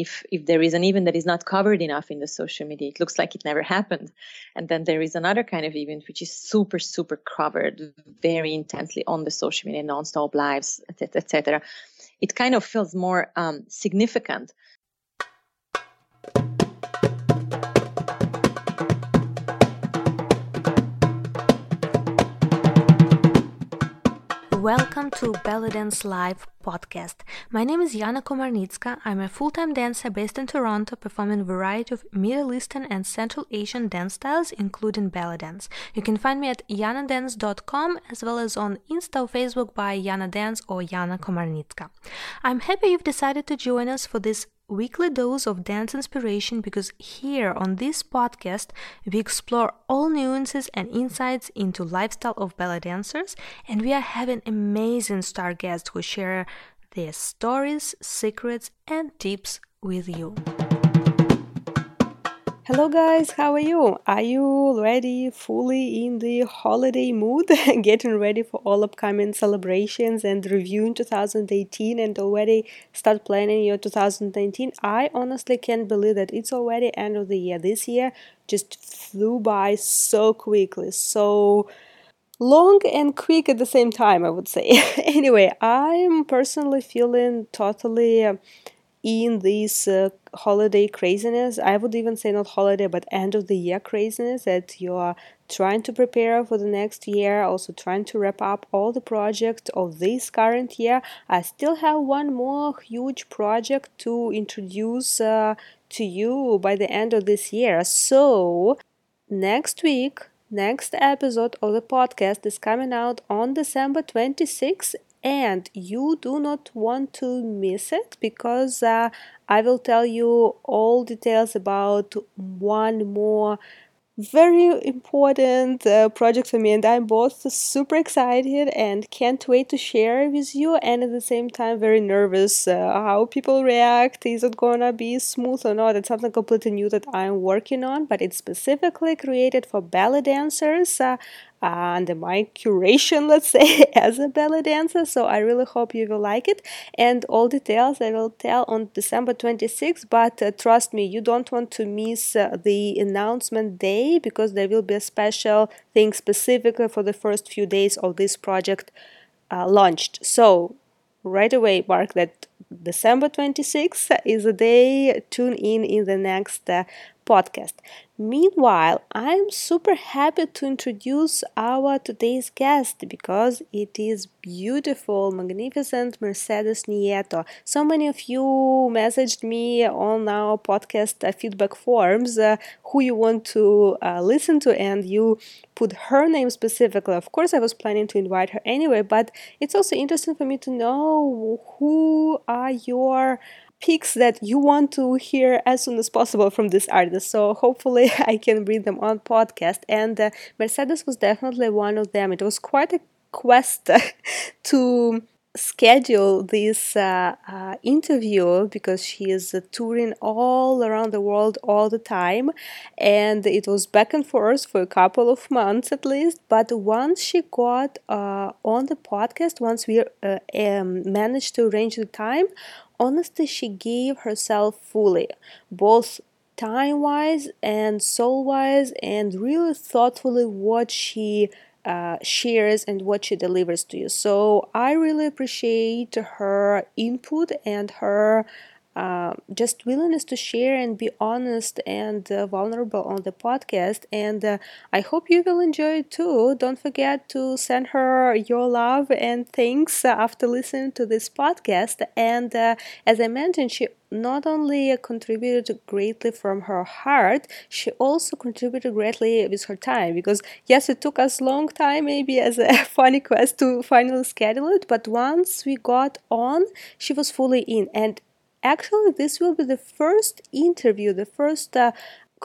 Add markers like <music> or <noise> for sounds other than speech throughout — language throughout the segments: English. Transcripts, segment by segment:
if if there is an event that is not covered enough in the social media it looks like it never happened. And then there is another kind of event which is super super covered very intensely on the social media non-stop lives etc etc it kind of feels more um, significant Welcome to Belly Dance Live podcast. My name is Yana Komarnitska. I'm a full-time dancer based in Toronto, performing a variety of Middle Eastern and Central Asian dance styles, including belly dance. You can find me at yanadance.com as well as on Insta or Facebook by Yana Dance or Yana Komarnitska. I'm happy you've decided to join us for this weekly dose of dance inspiration because here on this podcast we explore all nuances and insights into lifestyle of belly dancers and we are having amazing star guests who share their stories, secrets and tips with you. Hello guys, how are you? Are you already fully in the holiday mood, <laughs> getting ready for all upcoming celebrations and reviewing 2018 and already start planning your 2019? I honestly can't believe that it's already end of the year. This year just flew by so quickly. So long and quick at the same time, I would say. <laughs> anyway, I'm personally feeling totally in this uh, holiday craziness. I would even say not holiday, but end of the year craziness that you are trying to prepare for the next year, also trying to wrap up all the projects of this current year. I still have one more huge project to introduce uh, to you by the end of this year. So, next week, next episode of the podcast is coming out on December 26th and you do not want to miss it because uh, I will tell you all details about one more very important uh, project for me and i'm both super excited and can't wait to share with you and at the same time very nervous uh, how people react. Is it gonna be smooth or not? It's something completely new that i'm working on but it's specifically created for belly dancers uh, under my curation, <laughs> let's say, <laughs> as a belly dancer. So I really hope you will like it. And all details I will tell on December 26th. But uh, trust me, you don't want to miss uh, the announcement day because there will be a special thing specifically for the first few days of this project uh, launched. So right away, mark that December 26th is the day. Tune in in the next uh, podcast. Meanwhile, I'm super happy to introduce our today's guest because it is beautiful, magnificent Mercedes Nieto. So many of you messaged me on our podcast uh, feedback forms uh, who you want to uh, listen to, and you put her name specifically. Of course, I was planning to invite her anyway, but it's also interesting for me to know who are your that you want to hear as soon as possible from this artist. So hopefully <laughs> I can bring them on podcast. And uh, Mercedes was definitely one of them. It was quite a quest <laughs> to schedule this uh, uh, interview because she is uh, touring all around the world all the time and it was back and forth for a couple of months at least but once she got uh, on the podcast once we uh, um, managed to arrange the time honestly, she gave herself fully, both time wise and soul wise, and really thoughtfully what she uh, shares and what she delivers to you. So I really appreciate her input and her uh, just willingness to share and be honest and uh, vulnerable on the podcast. And uh, I hope you will enjoy it too. Don't forget to send her your love and thanks after listening to this podcast. And uh, as I mentioned, she not only contributed greatly from her heart, she also contributed greatly with her time. Because yes, it took us long time, maybe as a <laughs> funny quest to finally schedule it, but once we got on, she was fully in. And actually this will be the first interview the first uh,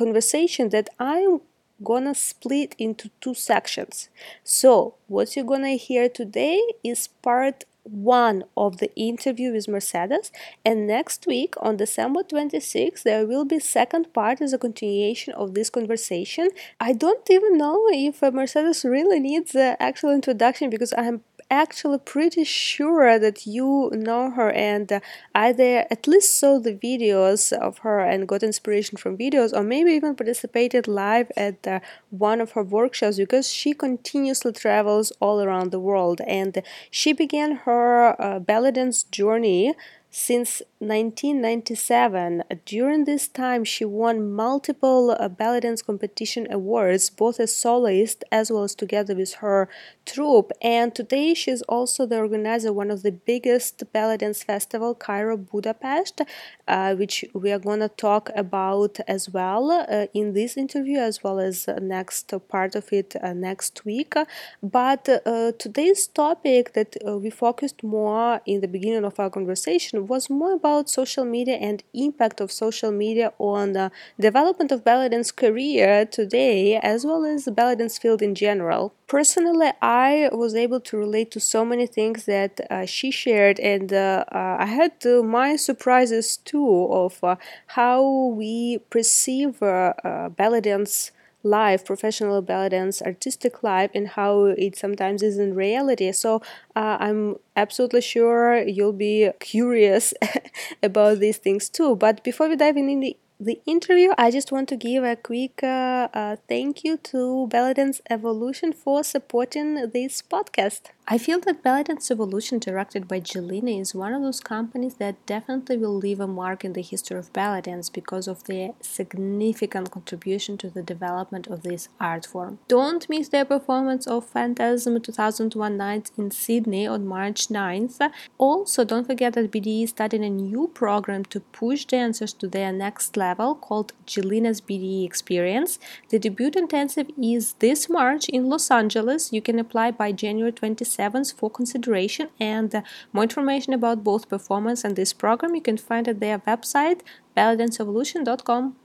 conversation that i'm gonna split into two sections. So what you're gonna hear today is part one of the interview with Mercedes and next week on December 26th there will be second part as a continuation of this conversation. I don't even know if uh, Mercedes really needs the actual introduction because I'm actually pretty sure that you know her and either at least saw the videos of her and got inspiration from videos, or maybe even participated live at uh, one of her workshops because she continuously travels all around the world. And she began her uh, belly dance journey since 1997. During this time, she won multiple uh, belly dance competition awards, both as soloist as well as together with her troupe. And today, she's also the organizer of one of the biggest belly dance festival, Cairo Budapest, uh, which we are gonna talk about as well uh, in this interview, as well as next part of it uh, next week. But uh, today's topic that uh, we focused more in the beginning of our conversation was more about social media and impact of social media on the development of dance career today as well as dance field in general. Personally, I was able to relate to so many things that uh, she shared, and uh, uh, I had uh, my surprises too of uh, how we perceive uh, belly dance life, professional belly dance, artistic life, and how it sometimes is in reality. So uh, I'm absolutely sure you'll be curious <laughs> about these things too. But before we dive in the the interview, I just want to give a quick uh, uh, thank you to Bellydance Evolution for supporting this podcast. I feel that Ballet Evolution, directed by Jillina, is one of those companies that definitely will leave a mark in the history of belly dance because of their significant contribution to the development of this art form. Don't miss their performance of Phantasm 2001 Nights in Sydney on March 9th. Also, don't forget that BDE is starting a new program to push dancers to their next level called Jillina's BDE Experience. The debut intensive is this March in Los Angeles. You can apply by January 27th for consideration and uh, more information about both performance and this program you can find at their website bellydanceevolution.com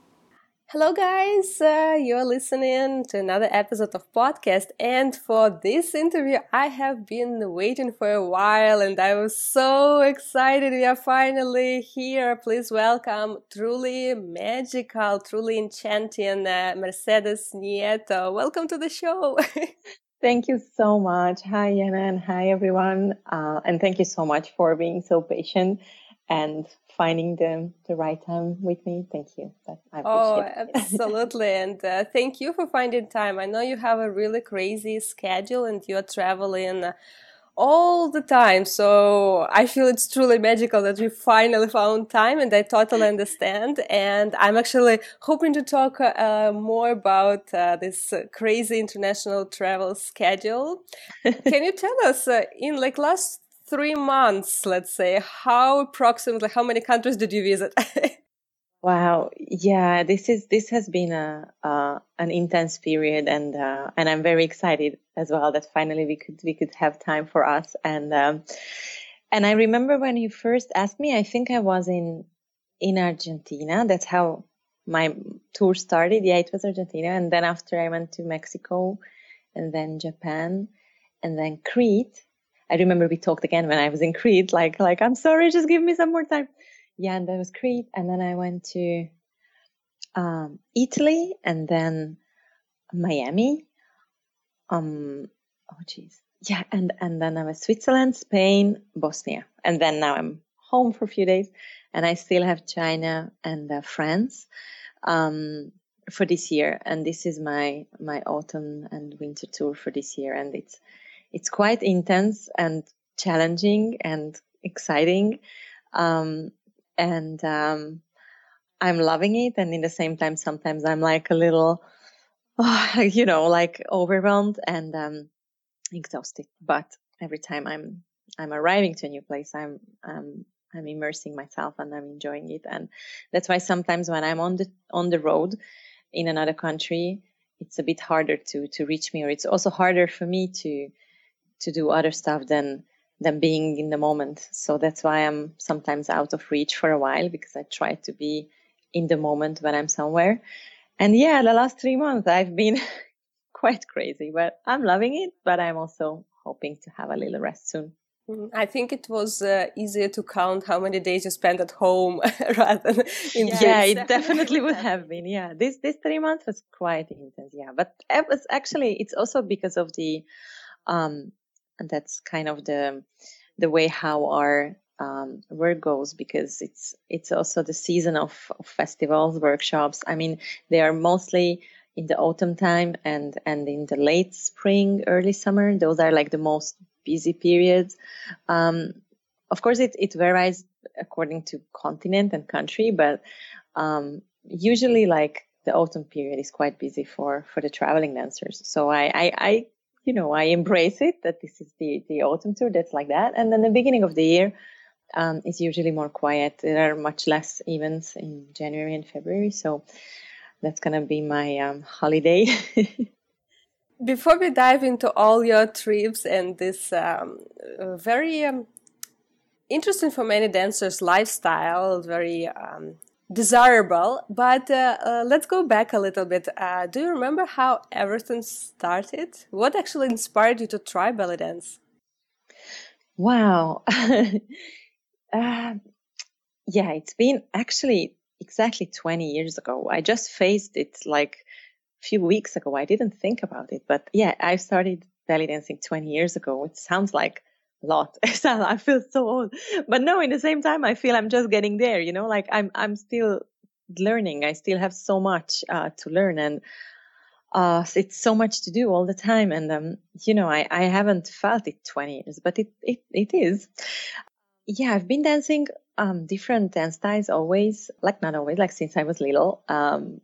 Hello, guys. Uh, you're listening to another episode of podcast, and for this interview, I have been waiting for a while, and I was so excited. We are finally here. Please welcome, truly magical, truly enchanting uh, Mercedes Nieto. Welcome to the show. <laughs> Thank you so much. Hi, Yana, and hi, everyone. Uh, and thank you so much for being so patient and finding the, the right time with me. Thank you. I oh, absolutely. <laughs> and uh, thank you for finding time. I know you have a really crazy schedule and you're traveling all the time. So I feel it's truly magical that we finally found time and I totally understand. And I'm actually hoping to talk uh, more about uh, this crazy international travel schedule. <laughs> Can you tell us uh, in like last three months, let's say, how approximately, how many countries did you visit? <laughs> Wow. Yeah, this is this has been a uh, an intense period, and uh, and I'm very excited as well that finally we could we could have time for us. And um, and I remember when you first asked me, I think I was in in Argentina. That's how my tour started. Yeah, it was Argentina, and then after I went to Mexico, and then Japan, and then Crete. I remember we talked again when I was in Crete. Like like I'm sorry, just give me some more time yeah, and that was Crete. And then I went to um, Italy and then Miami. Um, oh geez, yeah, and and then I was Switzerland, Spain, Bosnia, and then now I'm home for a few days, and I still have China and uh, France um, for this year. And this is my my autumn and winter tour for this year, and it's it's quite intense and challenging and exciting. Um, and um, I'm loving it. And in the same time, sometimes I'm like a little, oh, <sighs> you know, like overwhelmed and um, exhausted. But every time I'm I'm arriving to a new place, I'm I'm I'm immersing myself and I'm enjoying it. And that's why sometimes when I'm on the on the road in another country, it's a bit harder to to reach me, or it's also harder for me to to do other stuff than than being in the moment. So that's why I'm sometimes out of reach for a while because I try to be in the moment when I'm somewhere. And yeah, the last three months I've been <laughs> quite crazy, but I'm loving it. But I'm also hoping to have a little rest soon. Mm, I think it was uh, easier to count how many days you spent at home <laughs> rather than in yeah, yeah it definitely would have been. Yeah, this this three months was quite intense. Yeah, but it was actually it's also because of the um, that's kind of the the way how our um, work goes because it's it's also the season of, of festivals, workshops. I mean, they are mostly in the autumn time and and in the late spring, early summer. Those are like the most busy periods. Um, of course, it it varies according to continent and country, but um, usually like the autumn period is quite busy for for the traveling dancers. So I I, I you know I embrace it that this is the the autumn tour that's like that, and then the beginning of the year um, is usually more quiet. There are much less events in January and February, so that's gonna be my um, holiday. <laughs> Before we dive into all your trips and this um, very um, interesting for many dancers lifestyle, very um, desirable. But uh, uh, let's go back a little bit. Uh, do you remember how everything started? What actually inspired you to try belly dance? Wow. <laughs> Uh, yeah, it's been actually exactly 20 years ago. I just faced it like a few weeks ago. I didn't think about it, but yeah, I started belly dancing 20 years ago. It sounds like lot. <laughs> I feel so old, but no, in the same time, I feel I'm just getting there, you know, like I'm, I'm still learning. I still have so much uh, to learn and uh, it's so much to do all the time. And, um, you know, I, I haven't felt it 20 years, but it, it, it is yeah, I've been dancing um, different dance styles always, like not always, like since I was little. Um,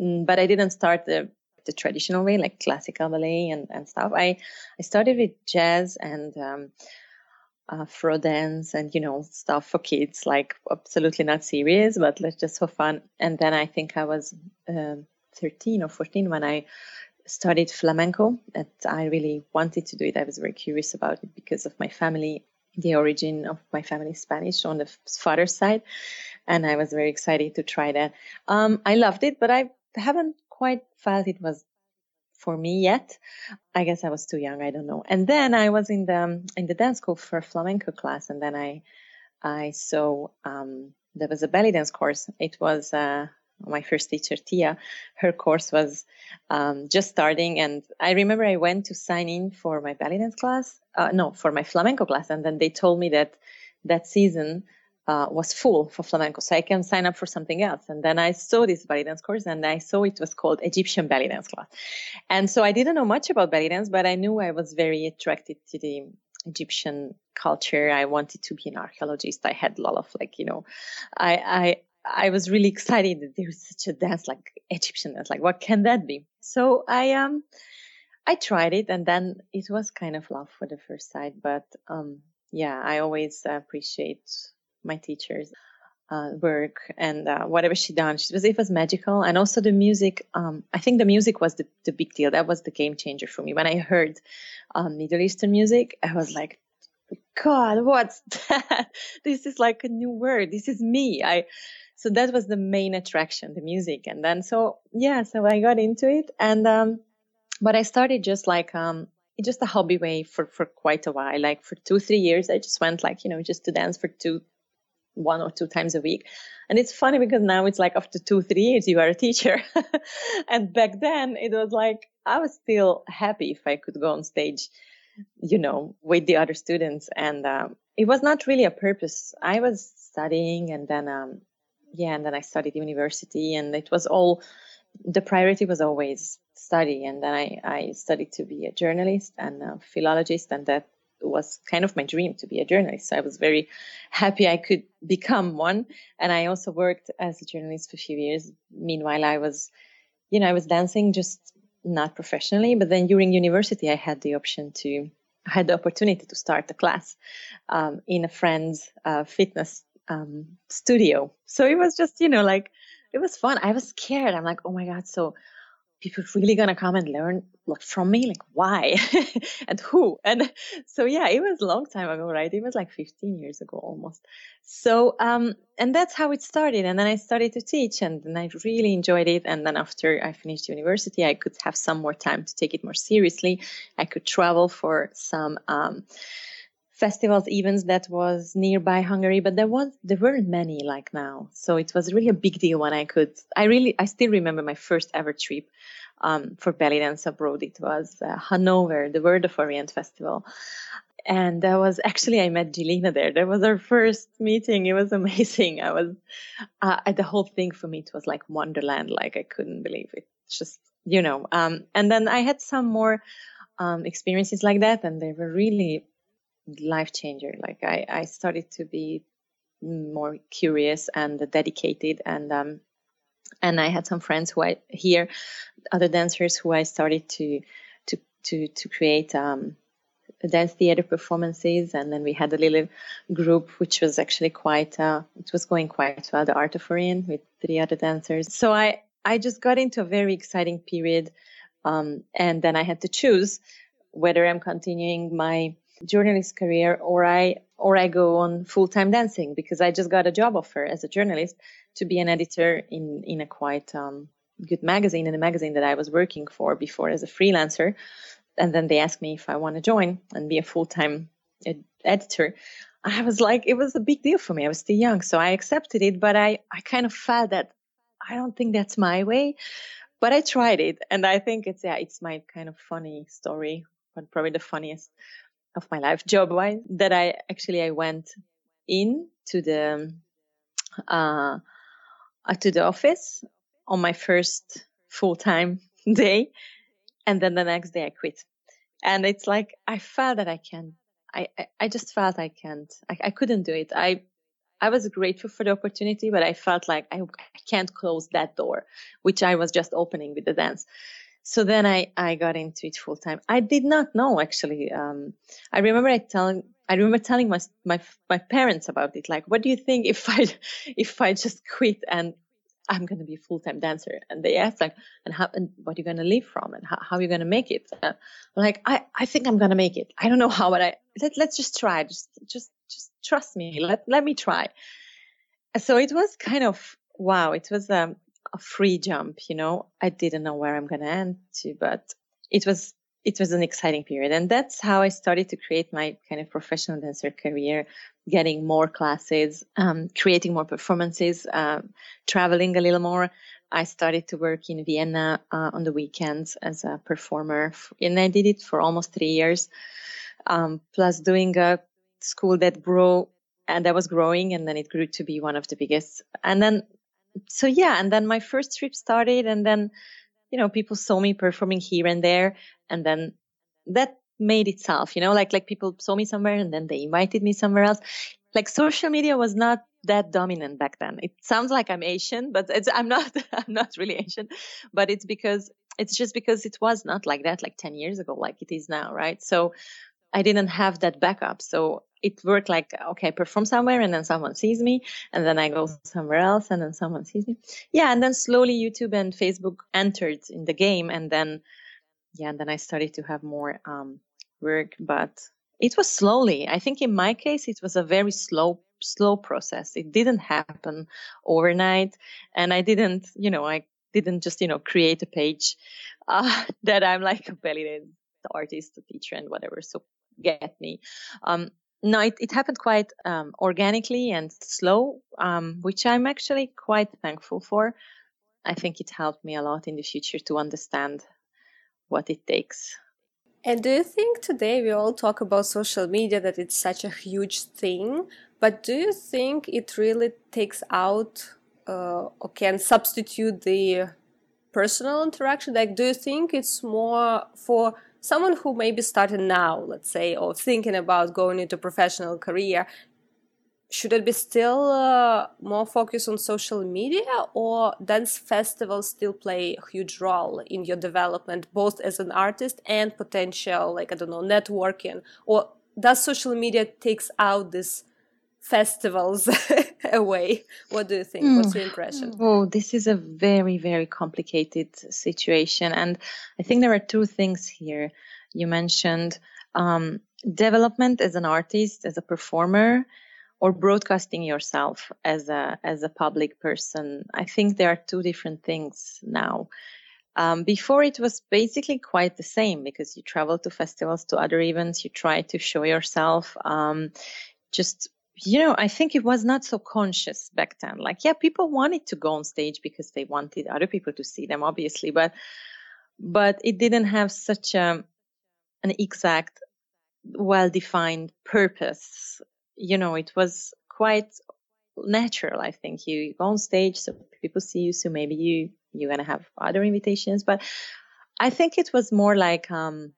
mm, but I didn't start the the traditional way, like classical ballet and, and stuff. I I started with jazz and um, uh, fro dance and you know stuff for kids, like absolutely not serious, but like just for fun. And then I think I was uh, 13 or 14 when I studied flamenco. That I really wanted to do it. I was very curious about it because of my family the origin of my family Spanish on the father's side, and I was very excited to try that. Um, I loved it, but I haven't quite felt it was for me yet. I guess I was too young. I don't know. And then I was in the in the dance school for flamenco class, and then I I saw um, there was a belly dance course. It was uh, my first teacher, Tia, her course was um, just starting. And I remember I went to sign in for my belly dance class, uh, no, for my flamenco class. And then they told me that that season uh, was full for flamenco, so I can sign up for something else. And then I saw this belly dance course and I saw it was called Egyptian belly dance class. And so I didn't know much about belly dance, but I knew I was very attracted to the Egyptian culture. I wanted to be an archaeologist. I had a lot of like, you know, I, I, I was really excited that there was such a dance like Egyptian dance. Like, what can that be? So I um I tried it, and then it was kind of love for the first sight. But um yeah, I always appreciate my teachers. Uh, work and uh, whatever she done, she was it was magical, and also the music. Um, I think the music was the, the big deal. That was the game changer for me. When I heard um, Middle Eastern music, I was like, God, what's <laughs> that? this is like a new word. This is me. I so that was the main attraction the music and then so yeah so i got into it and um but i started just like um just a hobby way for for quite a while like for two three years i just went like you know just to dance for two one or two times a week. And it's funny because now it's like after two three years you are a teacher. <laughs> And back then it was like i was still happy if i could go on stage you know with the other students. And um, it was not really a purpose. I was studying and then um, yeah, and then I studied university, and it was all the priority was always study. And then I, I studied to be a journalist and a philologist, and that was kind of my dream to be a journalist. So I was very happy I could become one. And I also worked as a journalist for a few years. Meanwhile, I was, you know, I was dancing just not professionally, but then during university, I had the option to, I had the opportunity to start a class um, in a friend's uh, fitness um, studio. So it was just, you know, like it was fun. I was scared. I'm like, oh my God, so people really gonna come and learn from me? Like why? <laughs> and who? And so yeah, it was a long time ago, right? It was like 15 years ago almost. So um and that's how it started. And then I started to teach and then I really enjoyed it. And then after I finished university, I could have some more time to take it more seriously. I could travel for some um festivals, events that was nearby Hungary, but there was there weren't many like now. So it was really a big deal when I could. I really I still remember my first ever trip um, for belly dance abroad. It was uh, Hanover, the World of Orient Festival. And that was actually I met Jillina there. That was our first meeting. It was <laughs> amazing. I was uh, the whole thing for me. It was like Wonderland. Like I couldn't believe it. It's just you know. Um, and then I had some more um, experiences like that, and they were really life changer. Like I, I started to be more curious and dedicated and um, and I had some friends who I here, other dancers who I started to to to to create um, dance theater performances, and then we had a little group which was actually quite uh, it was going quite well, the Art of Orient with three other dancers. So I I just got into a very exciting period, um, and then I had to choose whether I'm continuing my journalist career or I or I go on full-time dancing because I just got a job offer as a journalist to be an editor in in a quite um, good magazine in a magazine that I was working for before as a freelancer. And then they asked me if I want to join and be a full-time ed- editor. I was like it was a big deal for me. I was still young so I accepted it but I I kind of felt that I don't think that's my way. But I tried it and I think it's yeah it's my kind of funny story but probably the funniest of my life job wise that I actually I went in to the uh, uh, to the office on my first full time <laughs> day and then the next day I quit. And it's like I felt that I can I, I, I just felt I can't I, I couldn't do it. I I was grateful for the opportunity but I felt like I, I can't close that door which I was just opening with the dance so then I, I got into it full time. I did not know actually. Um, I remember I telling I remember telling my my my parents about it. Like, what do you think if I <laughs> if I just quit and I'm to be a full time dancer? And they asked like, and how and what are you to live from and how, how are you to make it? Uh, like, I I think I'm to make it. I don't know how, but I let let's just try. Just just just trust me. Let let me try. So it was kind of wow. It was um a free jump, you know. I didn't know where I'm going to end to, but it was it was an exciting period. And that's how i started to create my kind of professional dancer career getting more classes um, creating more performances um, traveling a little more. I started to work in vienna uh, on the weekends as a performer and i did it for almost three years um, plus doing a school that grew and that was growing and then it grew to be one of the biggest. And then so yeah, and then my first trip started, and then you know people saw me performing here and there, and then that made itself. You know, like like people saw me somewhere, and then they invited me somewhere else. Like social media was not that dominant back then. It sounds like I'm Asian, but it's I'm not. <laughs> I'm not really Asian, but it's because it's just because it was not like that like 10 years ago, like it is now, right? So I didn't have that backup. So it worked like, okay, I perform somewhere and then someone sees me and then I go somewhere else and then someone sees me. Yeah. And then slowly YouTube and Facebook entered in the game. And then, yeah, and then I started to have more, um, work, but it was slowly. I think in my case, it was a very slow, slow process. It didn't happen overnight. And I didn't, you know, I didn't just, you know, create a page, <laughs> uh, that I'm like a dance artist, a teacher and whatever. So get me. Um, no, it, it happened quite um, organically and slow, um, which I'm actually quite thankful for. I think it helped me a lot in the future to understand what it takes. And do you think today we all talk about social media that it's such a huge thing, but do you think it really takes out uh, or can substitute the personal interaction? Like, do you think it's more for someone who maybe started now, let's say, or thinking about going into professional career, should it be still uh, more focused on social media or dance festivals still play a huge role in your development both as an artist and potential like i don't know networking? Or does social media takes out these festivals <laughs> <laughs> away. What do you think? Mm. what's your impression? Oh this is a very very complicated situation and i think there are two things here. You mentioned um, development as an artist as a performer or broadcasting yourself as a as a public person. I think there are two different things now. Um, before it was basically quite the same because you travel to festivals, to other events, you try to show yourself. Um, just you know, I think it was not so conscious back then. Like, yeah, people wanted to go on stage because they wanted other people to see them, obviously, but but it didn't have such a an exact, well defined purpose. You know, it was quite natural. I think you go on stage, so people see you, so maybe you you're gonna have other invitations, but I think it was more like um,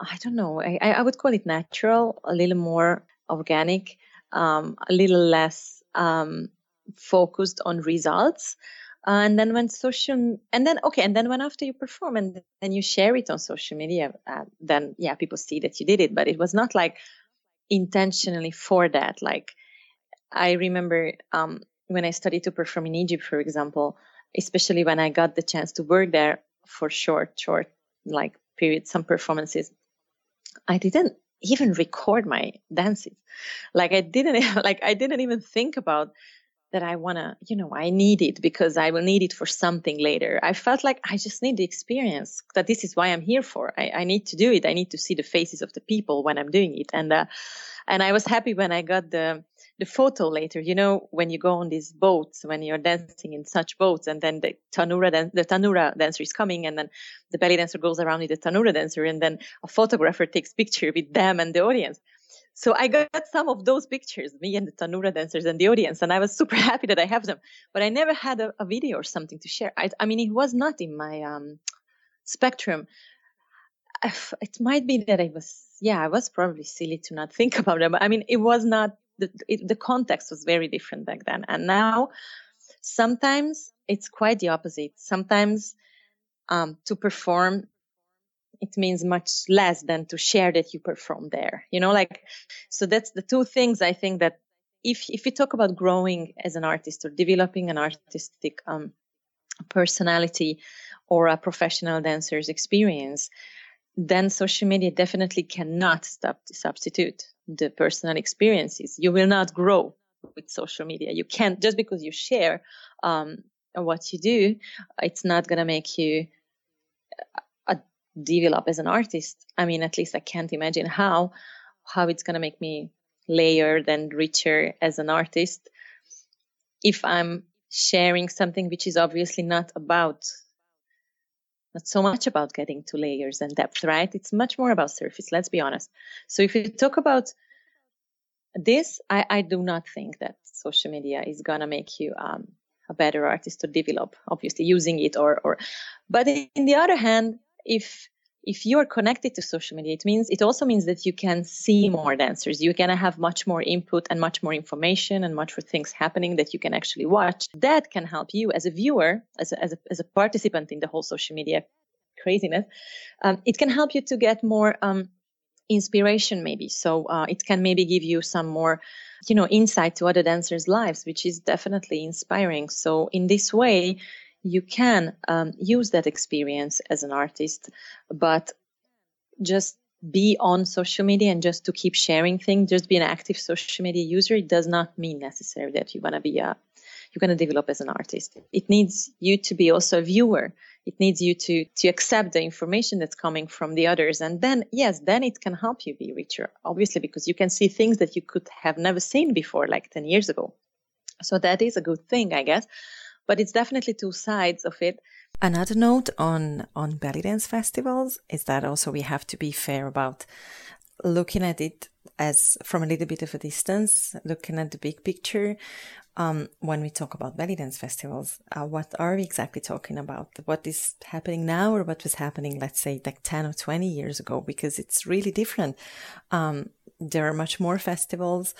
I don't know. I, I would call it natural, a little more organic, um, a little less um, focused on results. Uh, and then when social, and then okay, and then when after you perform and then you share it on social media, uh, then yeah, people see that you did it. But it was not like intentionally for that. Like I remember um, when I studied to perform in Egypt, for example, especially when I got the chance to work there for short, short like period, some performances. I didn't even record my dances. Like I didn't <laughs> like I didn't even think about that I wanna, you know, I need it because I will need it for something later. I felt like I just need the experience. That this is why I'm here for. I, I need to do it. I need to see the faces of the people when I'm doing it. And uh, and I was happy when I got the the photo later. You know, when you go on these boats, when you're dancing in such boats, and then the tanura dan- the tanura dancer is coming, and then the belly dancer goes around with the tanura dancer, and then a photographer takes picture with them and the audience. So I got some of those pictures, me and the tanura dancers and the audience, and I was <laughs> super happy that I have them. But I never had a, a video or something to share. I, I, mean, it was not in my um, spectrum. It might be that I was, yeah, I was probably silly to not think <laughs> about them. I mean, it was not the, it, the context was very different back then. And now sometimes it's quite the opposite. Sometimes um, to perform, it means much less than to share that you perform there. You know, like, so that's the two things I think that if, if we talk about growing as an artist or developing an artistic um, personality or a professional dancer's experience, then social media definitely cannot stop, substitute the personal experiences. You will not grow with social media. You can't just because you share um, what you do, it's not gonna make you uh, develop as an artist. I mean, at least I can't imagine how how it's gonna make me layered and richer as an artist if I'm sharing something which is obviously not about not so much about getting to layers and depth, right? It's much more about surface, let's be honest. So if you talk about this, I, I do not think that social media is gonna make you um, a better artist to develop, obviously using it or or but in the other hand, if if you are connected to social media, it means it also means that you can see more dancers. You're gonna have much more input and much more information and much more things happening that you can actually watch. That can help you as a viewer, as a, as a, as a participant in the whole social media craziness. Um, it can help you to get more um, inspiration, maybe. So uh, it can maybe give you some more, you know, insight to other dancers' lives, which is definitely inspiring. So in this way, you can um, use that experience as an artist, but just be on social media and just to keep sharing things, just be an active social media user, it does not mean necessarily that you're going to be a, you're to develop as an artist. It needs you to be also a viewer. It needs you to, to accept the information that's coming from the others. And then, yes, then it can help you be richer, obviously, because you can see things that you could have never seen before, like 10 years ago. So that is a good thing, I guess but it's definitely two sides of it. Another note on on belly dance festivals is that also we have to be fair about looking at it as from a little bit of a distance, looking at the big picture. Um, when we talk about belly dance festivals, uh, what are we exactly talking about? What is happening now, or what was happening, let's say, like ten or twenty years ago? Because it's really different. Um, there are much more festivals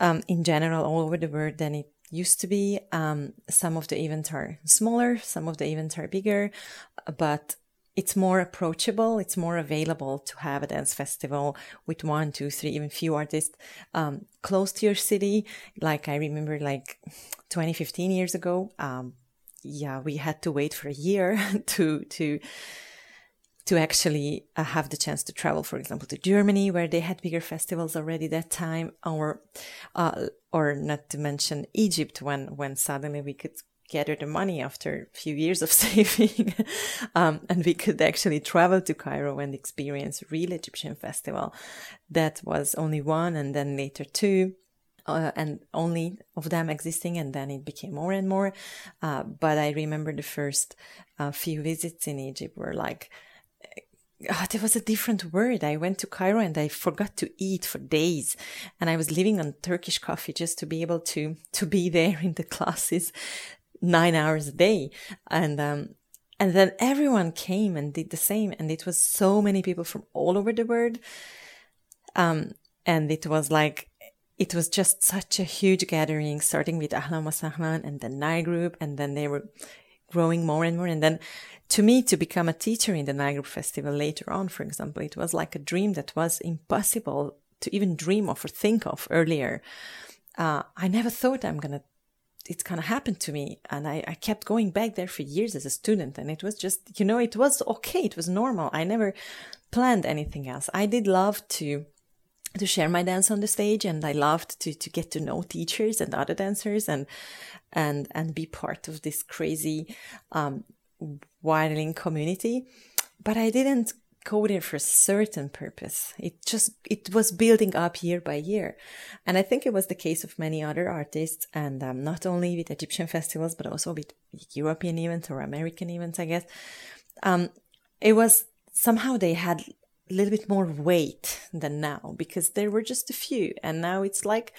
um, in general all over the world than it used to be. Um, some of the events are smaller, some of the events are bigger, but it's more approachable. It's more available to have a dance festival with one, two, three, even few artists um, close to your city. Like I remember, like 20, 15 years ago. Um, yeah, we had to wait for a year <laughs> to to to actually uh, have the chance to travel, for example, to Germany, where they had bigger festivals already that time, or uh, or not to mention Egypt, when when suddenly we could gather the money after a few years of <laughs> saving. um, and we could actually travel to Cairo and experience real Egyptian festival. That was only one and then later two. Uh, and only of them existing, and then it became more and more. Uh, but I remember the first uh, few visits in Egypt were like oh, there was a different word. I went to Cairo and I forgot to eat for days. And I was living on Turkish coffee just to be able to, to be <laughs> there in the classes nine hours a day. And, um, and then everyone came and did the same. And it was so many people from all over the world. Um, and it was like, it was just such a huge gathering, starting with Ahlan wa Sahlan and the Nile group. And then they were growing more and more. And then to me, to become a teacher in the Group Festival later on, for example, it was like a dream that was impossible to even dream of or think of earlier. Uh, I never thought I'm gonna, it's gonna happen to me. And I, I kept going back there for years as a student. And it was just, you know, it was okay. It was normal. I never planned anything else. I did love to, to share my dance on the stage and I loved to, to get to know teachers and other dancers and, and, and be part of this crazy, um, widening community, but I didn't go there for a certain purpose. It just, it was building up year by year. And I think it was the case of many other artists and um, not only with Egyptian festivals, but also with European events or American events, I guess. Um, it was somehow they had a little bit more weight than now because there were just a few. And now it's like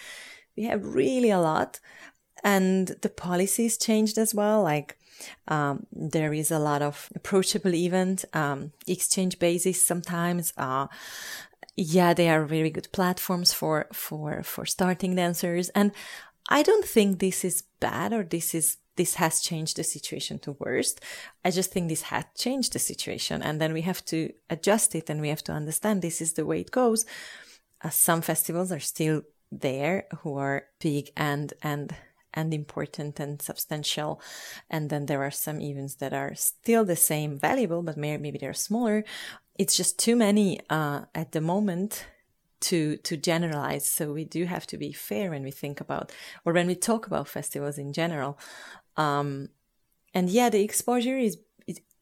we have really a lot and the policies changed as well. Like, um, there is a lot of approachable event, um, exchange basis sometimes. Uh, yeah, they are very good platforms for, for, for starting dancers. And I don't think this is bad or this is, this has changed the situation to worst. I just think this had changed the situation and then we have to adjust it and we have to understand this is the way it goes. Uh, some festivals are still there who are big and, and and important and substantial. And then there are some events that are still the same valuable, but maybe they're smaller. It's just too many uh, at the moment to to generalize. So we do have to be fair when we think about or when we talk about festivals in general. Um, and yeah, the exposure is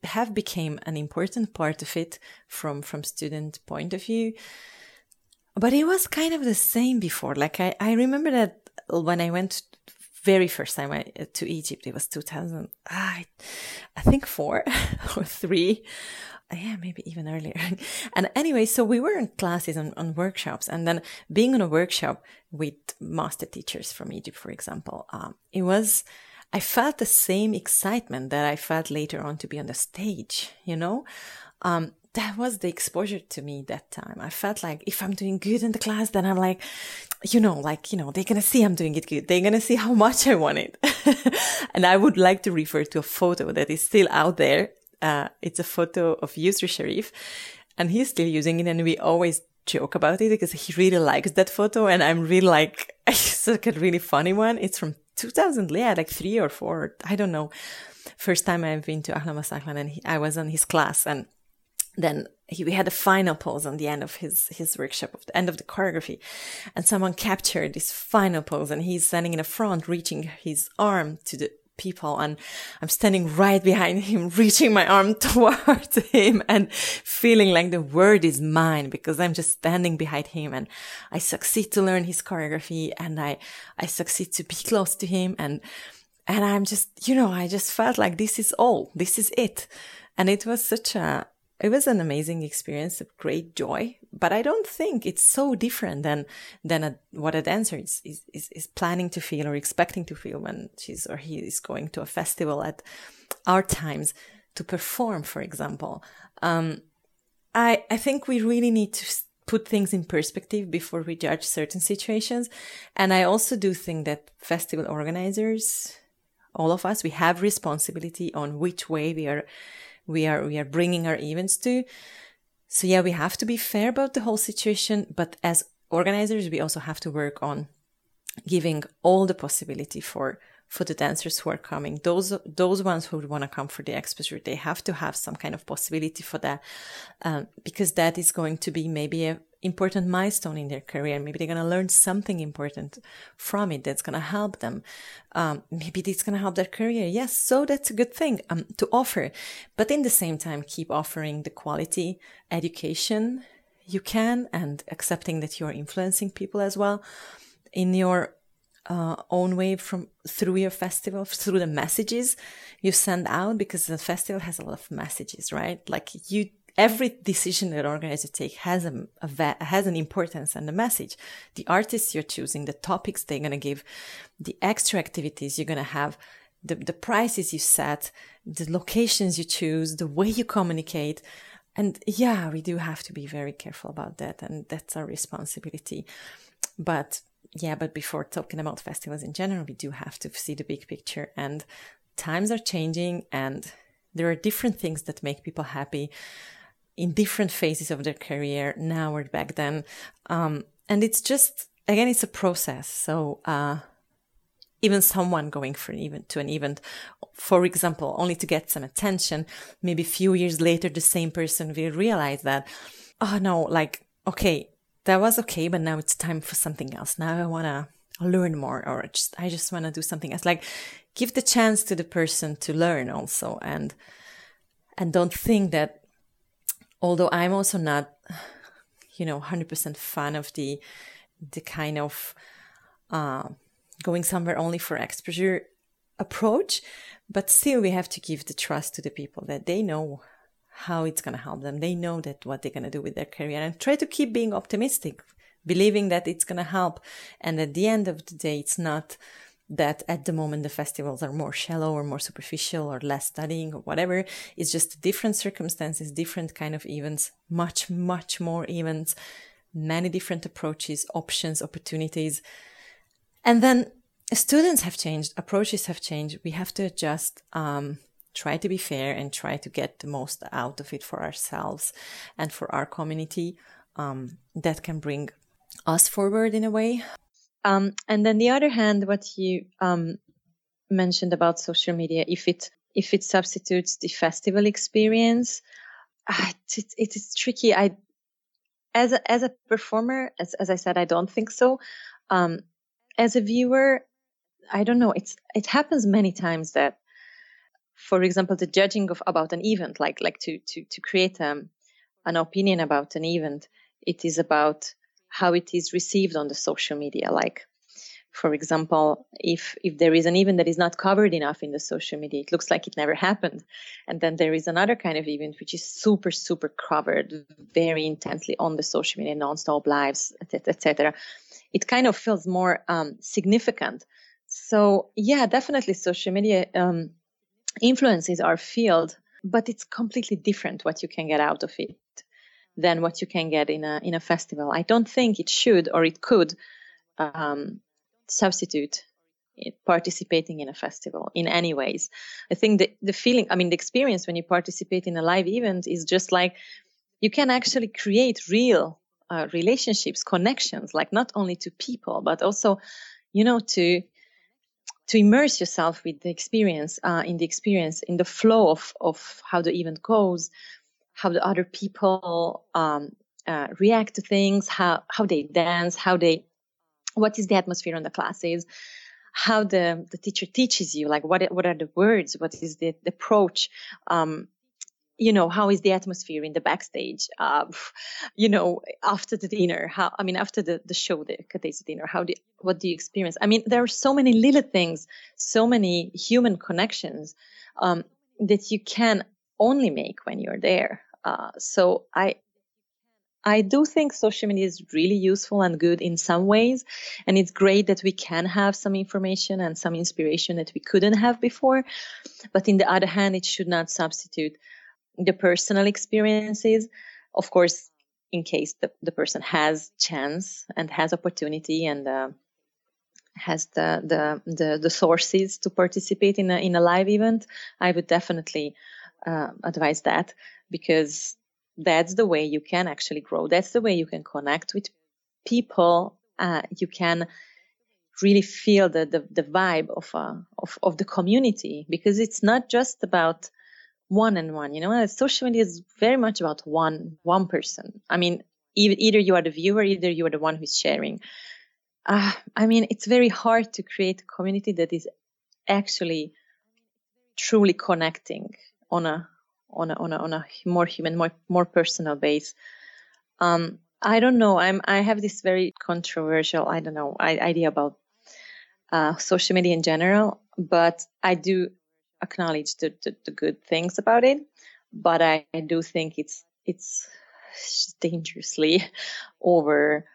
have become an important part of it from from student point of view but it was kind of the same before like i, I remember that when i went very first time I, went to Egypt, it was 2000, I, I think four <laughs> or three. Yeah, maybe even earlier. <laughs> and anyway, so we were in classes and on workshops and then being on a workshop with master teachers from Egypt, for example, um, it was, I felt the same excitement that I felt later on to be on the stage, you know? Um, that was the exposure to me that time. I felt like if I'm doing good in the class, then I'm like, you know, like, you know, they're going to see I'm doing it good. They're going to see how <laughs> much I want it. <laughs> and I would like to refer to a photo that is still out there. Uh, it's a photo of Yousry Sharif and he's still using it. And we always joke about it because he really likes that photo. And I'm really like, <laughs> it's like a really funny one. It's from 2000, yeah, like three or four. I don't know. First time I've been to Ahlan wa Sahlan and he, I was on his class and then he, we had a final pose on the end of his his workshop of the end of the choreography. And someone captured this final pose and he's standing in the front reaching his arm to the people. And I'm standing right behind him, <laughs> reaching my arm <laughs> towards him and feeling like the word is mine because I'm just standing behind him. And I succeed to learn his choreography and I, I succeed to be close to him. And, and I'm just, you know, I just felt like this is all, this is it. And it was such a, it was an amazing experience of great joy but i don't think it's so different than than a, what a dancer is, is is planning to feel or expecting to feel when she's or he is going to a festival at our times to perform for example. Um, i i think we really need to put things in perspective before we judge certain situations. And i also do think that festival organizers all of us we have responsibility on which way we are we are we are bringing our events to. So yeah, we have to be fair about the whole situation, but as organizers, we also have to work on giving all the possibility for for the dancers who are coming. Those those ones who want to come for the exposure, they have to have some kind of possibility for that, um, because that is going to be maybe a important milestone in their career. Maybe they're going to learn something important from it that's going to help them. Um, maybe it's going to help their career. Yes. So that's a good thing um, to offer. But in the same time, keep offering the quality education you can and accepting that you're influencing people as well in your uh, own way from through your festival through the messages you send out because the festival has a lot of messages right like you every decision that organizers take has a, a has an importance and a message. The artists you're choosing the topics they're going to give the extra activities you're going to have the, the prices you set the locations you choose the way you communicate. And yeah we do have to be very careful about that and that's our responsibility. But yeah, but before talking about festivals in general, we do have to see the big picture and times are changing and there are different things that make people happy in different phases of their career now or back then. Um, and it's just, again, it's a process. So, uh, even someone going for an event to an event, for example, only to get some attention, maybe a few years later, the same person will realize that, oh no, like, okay, that was okay, but now it's time for something else. Now I want to learn more or just, I just want to do something else. Like give the chance to the person to learn also and, and don't think that although I'm also not, <sighs> you know, 100% fan of the, the kind of, uh, going somewhere only for exposure approach, but still we have to give the trust to the people that they know how it's going to help them. They know that what they're going to do with their career and try to keep being optimistic, believing that it's going to help. And at the end of the day, it's not that at the moment the festivals are more shallow or more superficial or less studying or whatever. It's just different circumstances, different kind of events, much, much more events, many different approaches, options, opportunities. And then students have changed, approaches have changed. We have to adjust. Um, try to be fair and try to get the most out of it for ourselves and for our community um, that can bring us forward in a way. Um, and then the other hand, what you um, mentioned about social media, if it if it substitutes the festival experience, uh, it, it is tricky. I as a, as a performer, as as I said, I don't think so. Um, as a viewer, I don't know. It's it happens many times that for example, the judging of about an event, like like to to to create um, an opinion about an event, it is about how it is received on the social media. Like, for example, if if there is an event that is not covered enough in the social media, it looks like it never <laughs> happened, and then there is another kind of event which is super super covered very intensely on the social media, non-stop lives, etc. It kind of feels more um, significant. So yeah, definitely social media. Um, influences our field, but it's completely different what you can get out of it than what you can get in a in a festival. I don't think it should or it could um, substitute participating in a festival in any ways. I think the the feeling, I mean, the experience when you participate in a live event is just like you can actually create real uh, relationships, connections, like not only to people but also, you know, to to immerse yourself with the experience, uh, in the experience, in the flow of, of how the event goes, how the other people um, uh, react to things, how how they dance, how they, what is the atmosphere on the classes, how the the teacher teaches you, like what what are the words, what is the, the approach, um, you know how is the atmosphere in the backstage uh, <laughs> you know after the dinner how i mean after the, the show the Katesi dinner how do what do you experience? I mean there are so many little things so many human connections um, that you can only make when you're there uh, so i I do think social media is really useful and good in some ways. And it's great that we can have some information and some inspiration that we couldn't have before. But in the other hand, it should not substitute the personal experiences of course in case the, the person has chance and has opportunity and uh, has the, the, the the sources to participate in a in a live event i would definitely uh, advise that because that's the way you can actually grow. That's the way you can connect with people. Uh, you can really feel the, the, the vibe of, uh, of, of the community because it's not just about one and one you know? Social media is very much about one one person. I mean either you are the viewer, either you are the one who's sharing. Uh, I mean, it's very hard to create a community that is actually truly connecting on a on a on a, on a more human, more more personal base. Um, I don't know. I'm I have this very controversial, I don't know, idea about uh, social media in general, but I do acknowledge the, the, the good things about it. But I, do think it's it's dangerously <laughs> over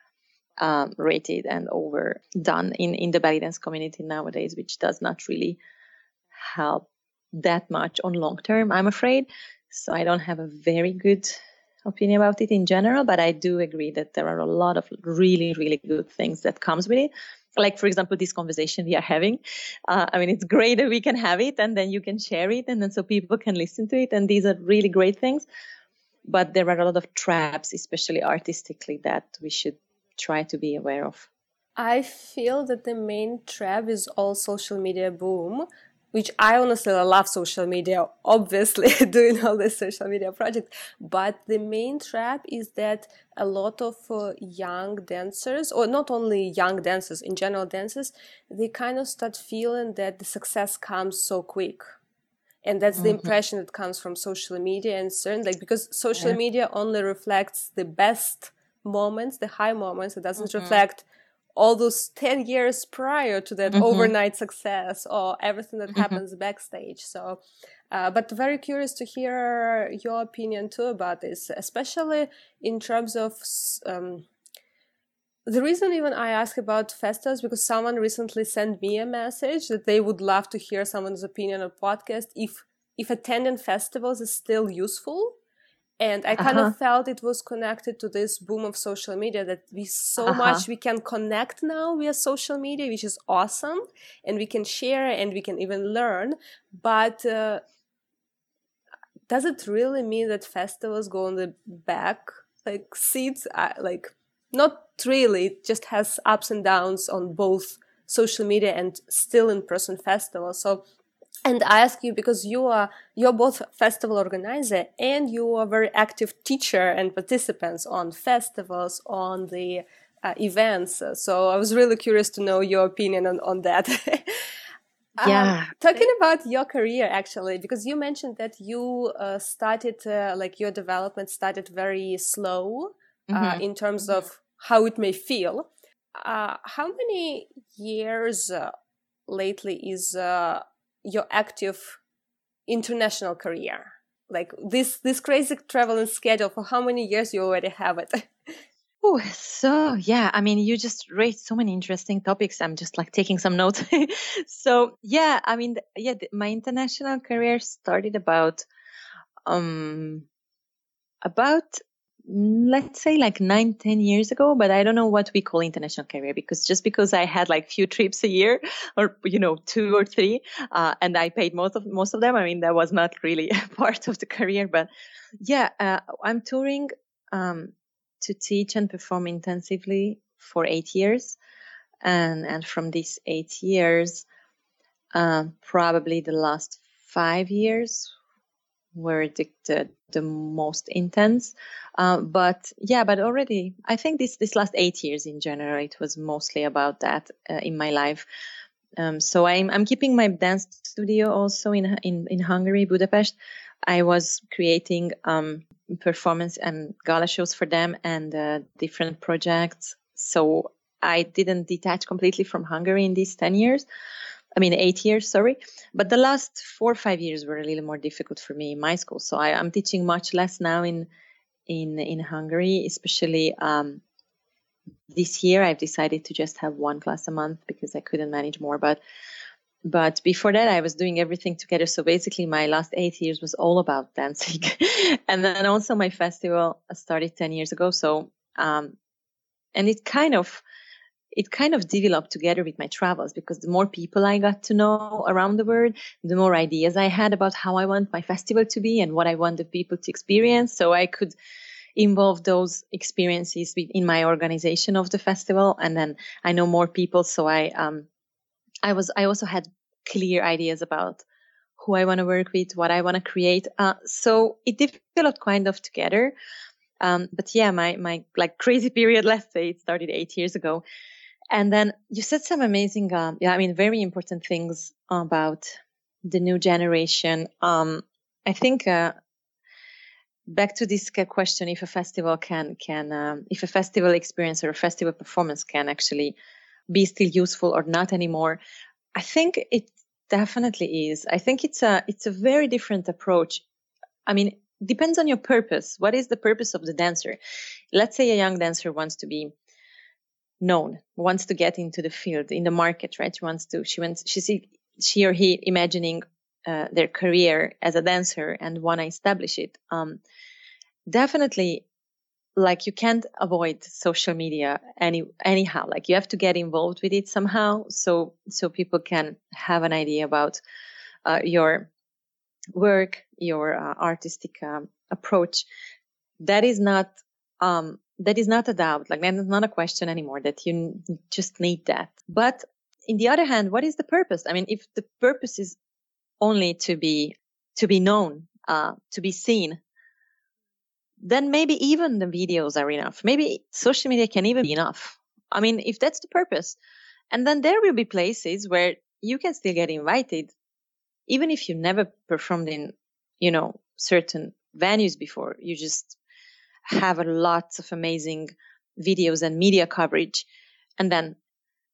um, rated and overdone in, in the belly dance community nowadays, which does not really help that much on long term, I'm afraid. So I don't have a very good opinion about it in general, but I do agree that there are a lot of really, really good things that comes with it. Like, for example, this conversation we are having. Uh, I mean, it's great that we can have it and then you can share it and then so people can listen to it. And these are really great things. But there are a lot of traps, especially artistically, that we should try to be aware of. I feel that the main trap is all social media boom, which I honestly love social media, obviously <laughs> doing all this social media project. But the main trap is that a lot of uh, young dancers, or not only young dancers, in general dancers, they kind of start feeling that the success comes so quick. And that's mm-hmm. the impression that comes from social media and certain, like, because social yeah. media only reflects the best moments, the high moments. It doesn't mm-hmm. reflect all those 10 years prior to that mm-hmm. overnight success or everything that mm-hmm. happens backstage. So, uh, but very curious to hear your opinion too about this, especially in terms of um, the reason even I ask about festivals because someone recently sent me a message that they would love to hear someone's opinion on podcast if if attending festivals is still useful and i kind uh-huh. of felt it was connected to this boom of social media that we so uh-huh. much we can connect now via social media which is awesome. And we can share and we can even learn. But uh, does it really mean that festivals go on the back like seats? Uh, like not really. It just has ups and downs on both social media and still in person festivals. So and I ask you because you are you're both festival organizer and you are very active teacher and participants on festivals on the uh, events. So I was really curious to know your opinion on on that. <laughs> yeah. Um, talking about your career actually, because you mentioned that you uh, started uh, like your development started very slow uh, mm-hmm. in terms mm-hmm. of how it may feel. Uh, how many years uh, lately is your active international career? Like this this crazy traveling schedule for how many years you already have it? <laughs> Oh, so yeah, I mean, you just raised so many interesting topics. I'm just like taking some notes. <laughs> so yeah, I mean, yeah, my international career started about, um, about let's say like nine, ten years ago, but I don't know what we call international career because just because I had like few trips a year or, you know, two or three, uh, and I paid most of, most of them. I mean, that was not really <laughs> part of the career, but yeah, uh, I'm touring, um, to teach and perform intensively for eight years. And, and from these eight years, uh, probably the last five years were the, the, most intense. Uh, but yeah, but already, I think this, this last eight years in general, it was mostly about that uh, in my life. Um, so I'm, I'm keeping my dance studio also in, in, in Hungary, Budapest. I was creating, um, performance and gala shows for them and uh, different projects. So I didn't detach completely from Hungary in these 10 years. I mean, eight years, sorry. But the last four or five years were a little more difficult for me in my school. So I, am teaching much less now in in in Hungary, especially um, this year. I've decided to just have one class a month because I couldn't manage more. But but before that, I was doing everything together. So basically, my last eight years was all about <laughs> dancing, and then also my festival started ten years ago. So um, and it kind of it kind of developed together with my travels because the more people I got to know around the world, the more ideas I had about how I want my festival to be and what I want the people to experience. So I could involve those experiences in my organization of the festival. And then I know more people. So I, um, I was, I also had clear ideas about who I want to work with, what I want to create. Uh, so it developed kind of together. Um, but yeah, my my like crazy <laughs> period, let's say, it started eight years ago, and then you said some amazing, um, yeah, I mean, very important things about the new generation. Um, I think uh, back to this question: if a festival can can um, if a festival experience or a festival performance can actually be still useful or not anymore. I think it definitely is. I think it's a it's a very different approach. I mean, depends on your purpose. What is the purpose of the dancer? Let's say a young dancer wants to be known, wants to get into the field, in the market, right? She wants to, she wants, she see, she or he imagining uh, their career as a dancer and want to establish it. Um, definitely, like you can't avoid social media any anyhow. Like you have to get involved with it somehow, so so people can have an idea about uh, your work, your uh, artistic um, approach. That is not um, that is not a doubt. Like that is not a question anymore. That you just need that. But in the other hand, what is the purpose? I mean, if the purpose is only to be to be known, uh, to be seen, then maybe even the videos are enough. Maybe social media can even be enough. I mean, if that's the purpose, and then there will be places where you can still get invited even if you never performed in, you know, certain venues before, you just have lots of amazing videos and media coverage. And then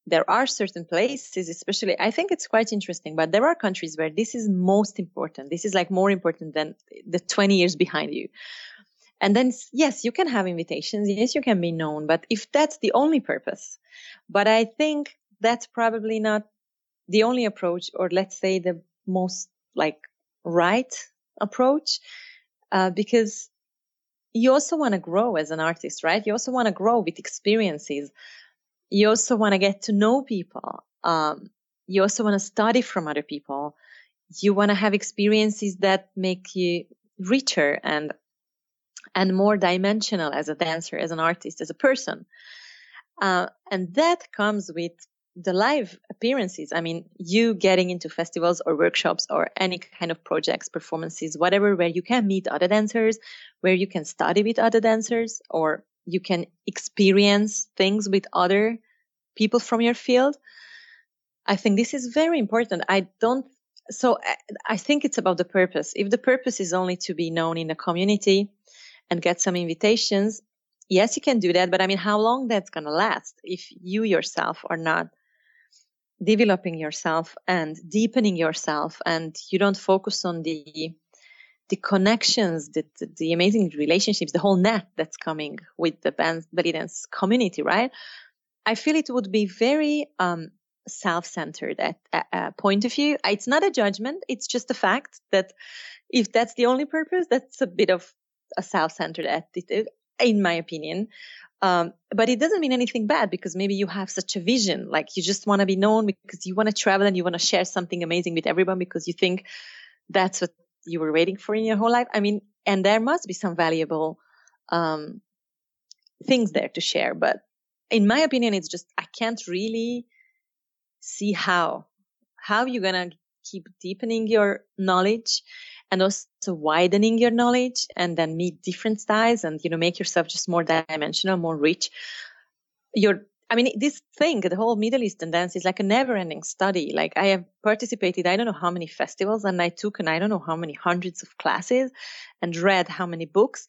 there are certain places, especially, I think it's quite interesting, but there are countries where this is most important. This is like more important than the 20 years behind you. And then, yes, you can have invitations. Yes, you can be known, but if that's the only purpose, but I think that's probably not the only approach, or let's say the most like right approach uh, because you also want to grow as an artist, right? You also want to grow with experiences. You also want to get to know people. Um, you also want to study from other people. You want to have experiences that make you richer and and more dimensional as a dancer, as an artist, as a person. Uh, and that comes with the live appearances i mean you getting into festivals or workshops or any kind of projects performances whatever where you can meet other dancers where you can study with other dancers or you can experience things with other people from your field i think this is very important. I don't so i think it's about the purpose. If the purpose is only to be known in the community and get some invitations yes you can do that but i mean how long that's going to last if you yourself are not developing yourself and deepening yourself and you don't focus on the the connections the, the, the amazing relationships the whole net that's coming with the belly dance community right? I feel it would be very um, self-centered at a point of view. It's not a judgment. It's just a fact that if that's the only purpose that's a bit of a self-centered attitude in my opinion um, but it doesn't mean anything bad because maybe you have such a vision, like you just want to be known because you want to travel and you want to share something amazing with everyone because you think that's what you were waiting for in your whole life. I mean, and there must be some valuable um, things there to share. But in my opinion, it's just I can't really see how how you're gonna keep deepening your knowledge and also widening your knowledge and then meet different styles and you know make yourself just more dimensional more rich you're I mean, this thing, the whole Middle Eastern dance is like a never ending study. Like I have participated, I don't know how many festivals and I took and I don't know how many hundreds of classes and read how many books.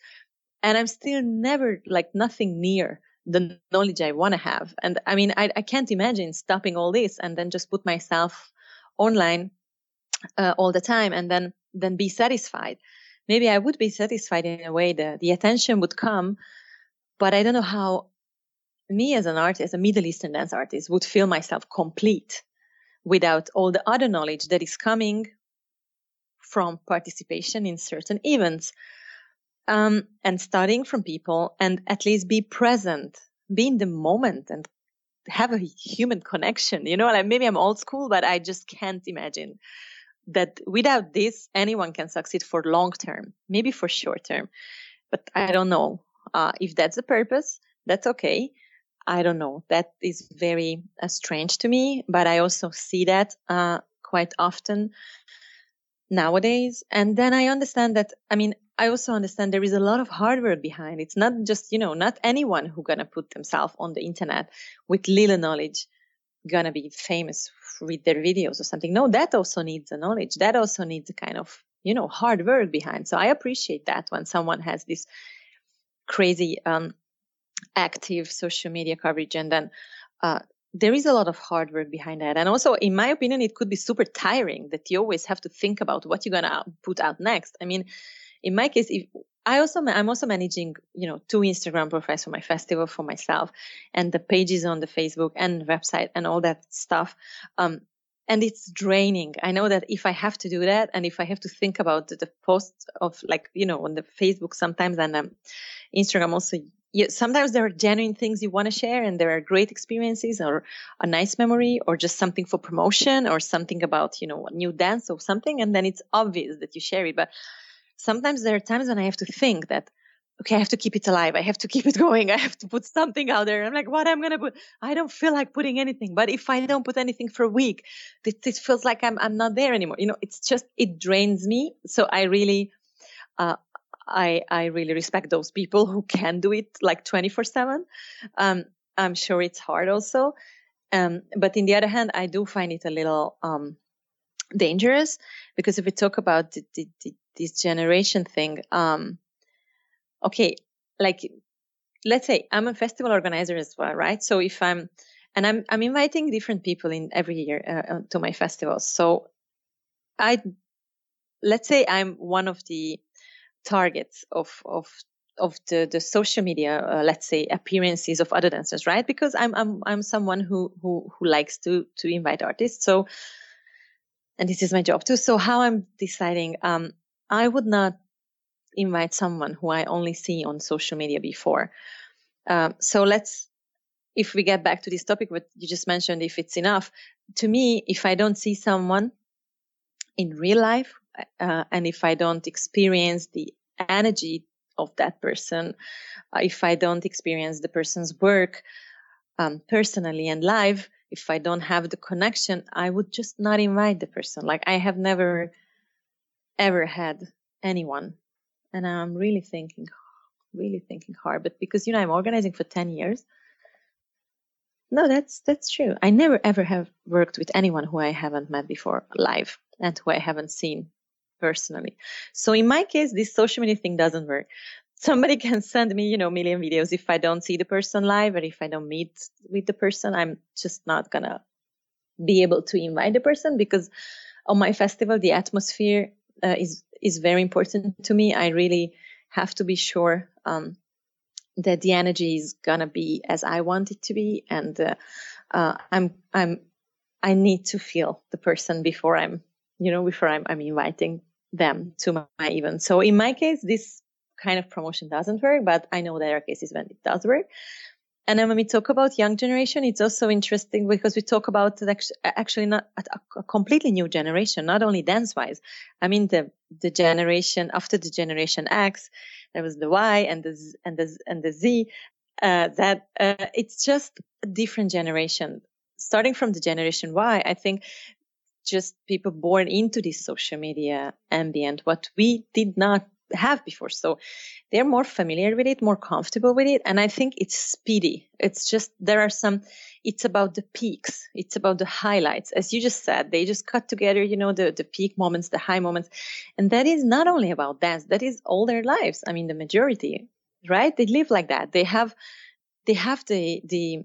And I'm still never like nothing near the knowledge I want to have. And I mean, I, I can't imagine stopping all this and then just put myself online uh, all the time and then then be satisfied. Maybe I would be satisfied in a way that the attention would come, but I don't know how me as an artist, as a Middle Eastern dance artist, would feel myself complete without all the other knowledge that is coming from participation in certain events um, and studying from people and at least be present, be in the moment and have a human connection. You know, like maybe I'm old school, but I just can't imagine that without this, anyone can succeed for long term, maybe for short term. But I don't know uh, if that's the purpose. That's okay. I don't know. That is very uh, strange to me, but I also see that uh, quite often. nowadays. And then I understand that, I mean, I also understand there is a lot of hard work behind. It's not just, you know, not anyone who gonna put themselves on the internet with little knowledge gonna be famous with their videos or something. No, that also needs a knowledge. That also needs a kind of, you know, hard work behind. So I appreciate that when someone has this crazy, um, active social media coverage and then, uh, there is a lot of hard work behind that. And also, in my opinion, it could be super tiring that you always have to think about what you're going to put out next. I mean, in my case, if I also, I'm also managing, you know, two Instagram profiles for my festival for myself and the pages on the Facebook and website and all that stuff. Um, and it's draining. I know that if I have to do that and if I have to think about the, the posts of like, you know, on the Facebook sometimes and um, Instagram also, you, sometimes there are genuine things you want to share and there are great experiences or a nice memory or just something for promotion or something about, you know, a new dance or something. And then it's obvious that you share it. But sometimes there are times when I have to think that, okay, I have to keep it alive. I have to keep it <laughs> going. I have to put something out there. I'm like, what I'm going to put? I don't feel like putting anything. But if I don't put anything for a week, it, it feels like I'm, I'm not there anymore. You know, it's just, it drains me. So I really, uh, I, I really respect those people who can do it like 24 seven. Um, I'm sure it's hard also. Um, but in the other hand, I do find it a little, um, dangerous because if we talk about the, the, the, this generation thing, um, okay, like let's say I'm a festival organizer as well, right? So if I'm and I'm I'm inviting different people in every year uh, uh to my festivals. So I let's say I'm one of the targets of of of the the social media uh, let's say appearances of other dancers right because i'm i'm i'm someone who who who likes to to invite artists so and this is my job too so how i'm deciding um I would not invite someone who I only see on social media before. Um, so let's, if we get back to this topic, what you just mentioned, if it's enough, to me, if I don't see someone in real life, uh, and if I don't experience the energy of that person, uh, if I don't experience the person's work um, personally and live, if I don't have the connection, I would just not invite the person. Like I have never ever had anyone. And I'm really thinking, really thinking hard. But because, you know, I'm organizing for 10 years. No, that's, that's true. I never ever have worked with anyone who I haven't met before live and who I haven't seen personally. So in my case, this social media thing doesn't work. Somebody <laughs> can send me, you know, million videos. If I don't see the person live or if I don't meet with the person, I'm just not gonna be able to invite the person because on my festival, the atmosphere uh, is is very important to me. I really have to be sure um, that the energy is gonna be as I want it to be, and uh, uh, I'm I'm I need to feel the person before I'm you know before I'm I'm inviting them to my, my event. So in my case, this kind of promotion doesn't work, but I know there are cases when it does work. And then when we talk about young generation, it's also interesting because we talk about actually not a, completely new generation, not only dance wise. I mean, the, the generation after the generation X, there was the Y and the, Z, and the, and the Z, uh, that, uh, it's just a different generation. Starting from the generation Y, I think just people born into this social media ambient, what we did not have before. So they're more familiar with it, more comfortable with it. And I think it's speedy. It's just, there are some, it's about the peaks. It's about the highlights. As you just said, they just cut together, you know, the, the peak moments, the high moments. And that is not only about dance, that is all their lives. I mean, the majority, right? They live like that. They have, they have the, the,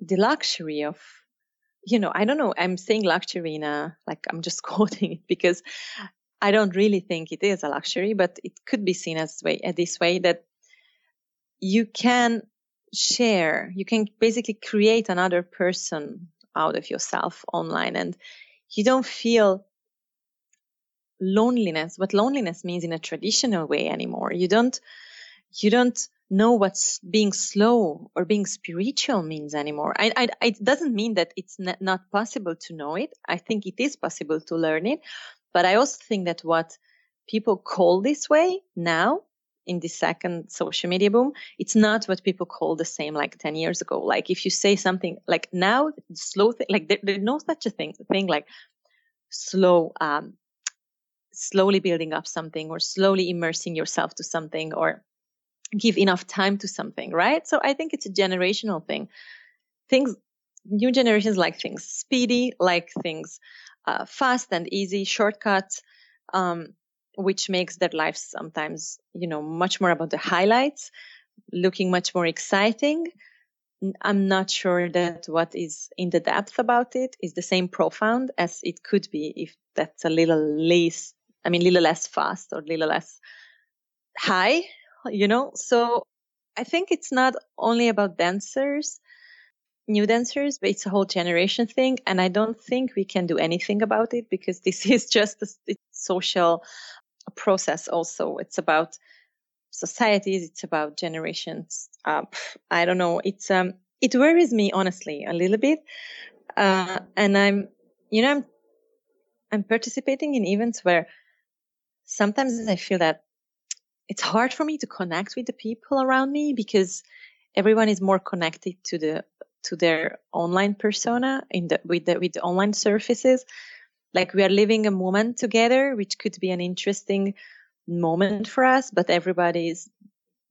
the luxury of, you know, I don't know. I'm saying luxury in a, like, I'm just <laughs> quoting it because I don't really think it is a luxury, but it could be seen as way uh, this way that you can share, you can basically create another person out of yourself online and you don't feel loneliness, what loneliness means in a traditional way anymore. You don't, you don't know what's being slow or being spiritual means anymore. I, I, it doesn't mean that it's not possible to know it. I think it is possible to learn it, but I also think that what people call this way now in the second social media boom, it's not what people call the same like 10 years ago. Like if you say something like now, slow thing, like there, there's no such a thing, thing like slow, um, slowly building up something or slowly immersing yourself to something or give enough time to something, right? So I think it's a generational thing. Things, new generations like things speedy, like things uh, fast and easy, shortcuts, um, which makes their lives sometimes, you know, much more about the highlights, looking much more exciting. I'm not sure that what is in the depth about it is the same profound as it could be if that's a little less, I mean, little less fast or little less high you know? So I think it's not only about dancers, new dancers, but it's a whole generation thing. And I don't think we can do anything about it because this <laughs> is just a social process also. It's about societies, it's about generations. Uh, I don't know. It's, um, it worries me honestly a little bit. Uh, and I'm, you know, I'm, I'm participating in events where sometimes I feel that it's hard for me to connect with the people around me because everyone is more connected to the to their online persona in the with the with the online services like we are living a moment together which could be an interesting moment for us but everybody is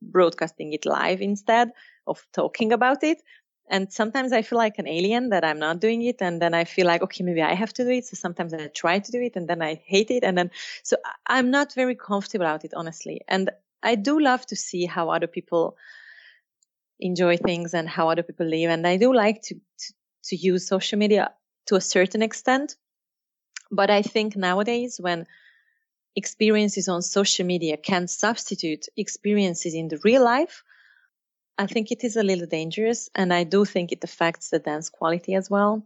broadcasting it live instead of talking about it. And sometimes i feel like an alien that i'm not doing it and then i feel like okay maybe i have to do it so sometimes i try to do it and then i hate it and then so i'm not very comfortable about it honestly. And i do love to see how other people enjoy things and how other people live and i do like to to, to use social media to a certain extent but i think nowadays when experiences on social media can substitute experiences in the real life I think it is a little dangerous, and I do think it affects the dance quality as well.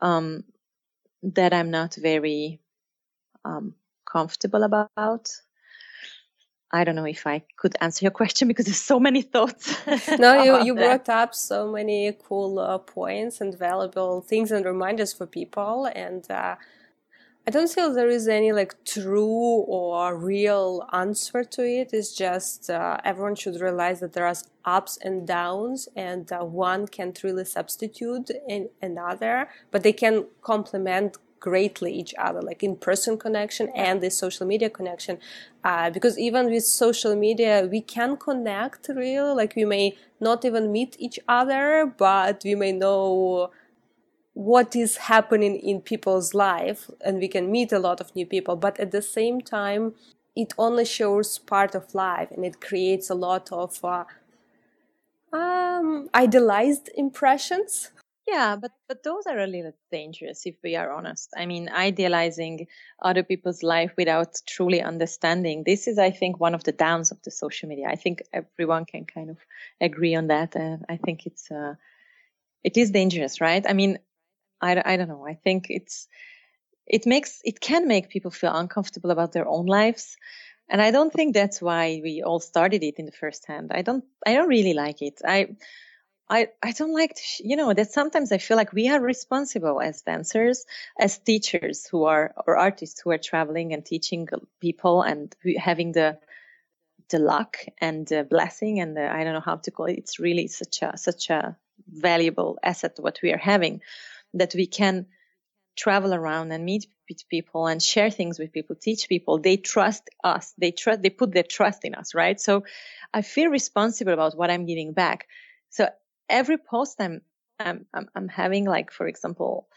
Um, that I'm not very um, comfortable about. I don't know if I could answer your question <laughs> because there's so many thoughts. <laughs> no, you, you brought up so many cool uh, points and valuable things and reminders for people. And uh, I don't feel there is any like true or real answer to it. It's just uh, everyone should realize that there are ups and downs, and uh, one can't really substitute in another, but they can complement greatly each other, like in person connection and the social media connection. Uh, because even with social media, we can connect really, like we may not even meet each other, but we may know what is happening in people's life and we can meet a lot of new people but at the same time it only shows part of life and it creates a lot of uh, um, idealized impressions yeah but but those are a little dangerous if we are honest i mean idealizing other people's life without truly understanding this is i think one of the downs of the social media i think everyone can kind of agree on that and i think it's uh, it is dangerous right i mean I, I don't know. I think it's it makes it can make people feel uncomfortable about their own lives, and I don't think that's why we all started it in the first hand. I don't I don't really like it. I I, I don't like to, you know, that sometimes I feel like we are responsible as dancers, as teachers who are, or artists who are traveling and teaching people and having the, the luck and the blessing and the, I don't know how to call it. It's really such a, such a valuable asset what we are having that we can travel around and meet people and share things with people, teach people. They trust us. They trust, they put their trust in us, right? So I feel responsible about what I'm giving back. So every post I'm, I'm, I'm, I'm having, like, for example,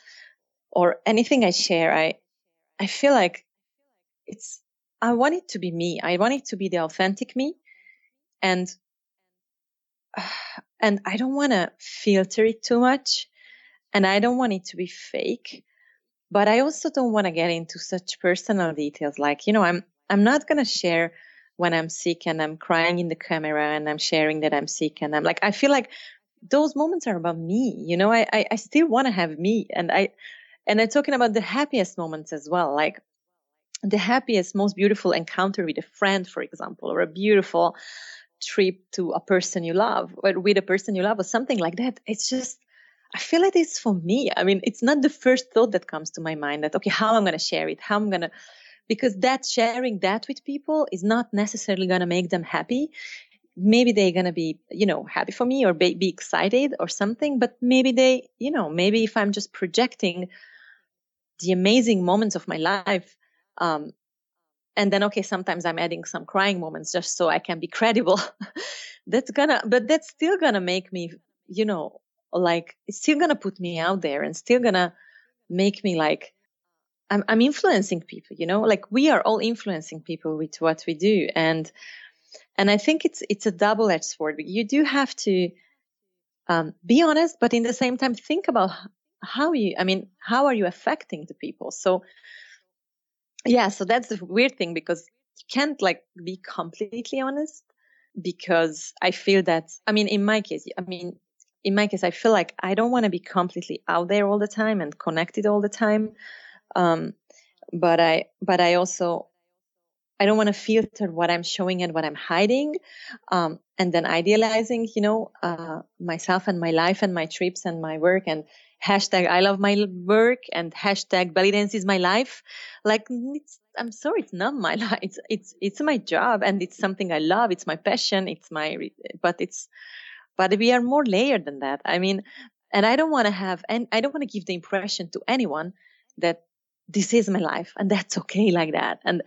or anything I share, I, I feel like it's, I want it to be me. I want it to be the authentic me. And, <sighs> and I don't want to filter it too much and I don't want it to be fake, but I also don't want to get into such personal details. Like, you know, I'm, I'm not going to share when I'm sick and I'm crying in the camera and I'm sharing that I'm sick. And I'm like, I feel like those moments are about me. You know, I, I, I still want to have me. And I, and I'm talking about the happiest moments as well. Like the happiest, most beautiful encounter with a friend, for example, or a beautiful trip to a person you love or with a person you love or something like that. It's just, I feel like it's for me. I mean, it's not the first thought that comes to my mind that, okay, how I'm going to share it, how I'm going to, because that sharing that with people is not necessarily going to make them happy. Maybe they're going to be, you know, happy for me or be, be excited or something, but maybe they, you know, maybe if I'm just projecting the amazing moments of my life, um, and then okay sometimes i'm adding some crying moments just so i can be credible <laughs> that's gonna but that's still gonna make me you know like it's still gonna put me out there and still gonna make me like I'm, I'm influencing people you know? Like we are all influencing people with what we do and and i think it's it's a double-edged sword. You do have to um, be honest but in the same time think about how you i mean how are you affecting the people? So yeah so that's the weird thing because you can't like be completely honest because i feel that i mean in my case i mean in my case i feel like i don't want to be completely out there all the time and connected all the time. Um, but i but i also i don't want to filter what i'm showing and what i'm hiding um, and then idealizing you know uh, myself and my life and my trips and my work and hashtag I love my work and hashtag belly dance is my life. Like I'm sorry, it's not my <laughs> life. It's, it's, it's my job and it's something I love. It's my passion. It's my, but it's, but we are more layered than that. I mean, and I don't want to have, and I don't want to give the impression to anyone that this is my life and that's okay like that. And,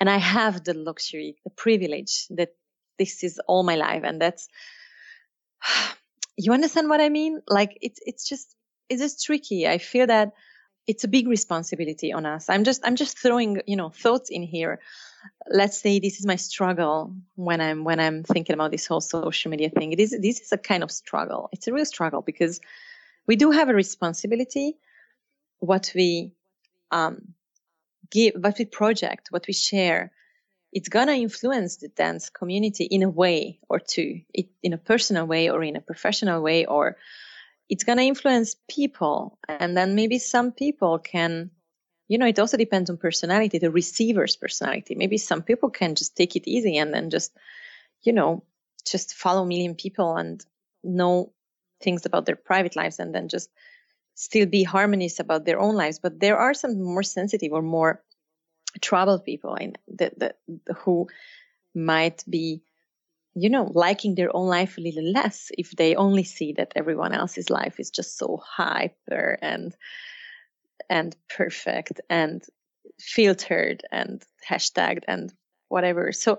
and I have the luxury, the privilege that this is all my life. And that's, <sighs> you understand what I mean? Like it's, it's just, it is just tricky. I feel that it's a big responsibility on us. I'm just I'm just throwing you know thoughts in here. Let's say this is my struggle when I'm when I'm thinking about this whole social media thing. It is this is a kind of struggle. It's a real struggle because we do have a responsibility. What we um, give, what we project, what we share, it's gonna influence the dance community in a way or two, it, in a personal way or in a professional way or it's to influence people. And then maybe some people can you know it also depends on personality the receiver's personality. Maybe some people can just take it easy and then just you know just follow million people and know things about their private lives and then just still be harmonious about their own lives but there are some more sensitive or more troubled people and that, that who might be you know, liking their own life a little less if they only see that everyone else's life is just so hyper and and perfect and filtered and hashtagged and whatever. So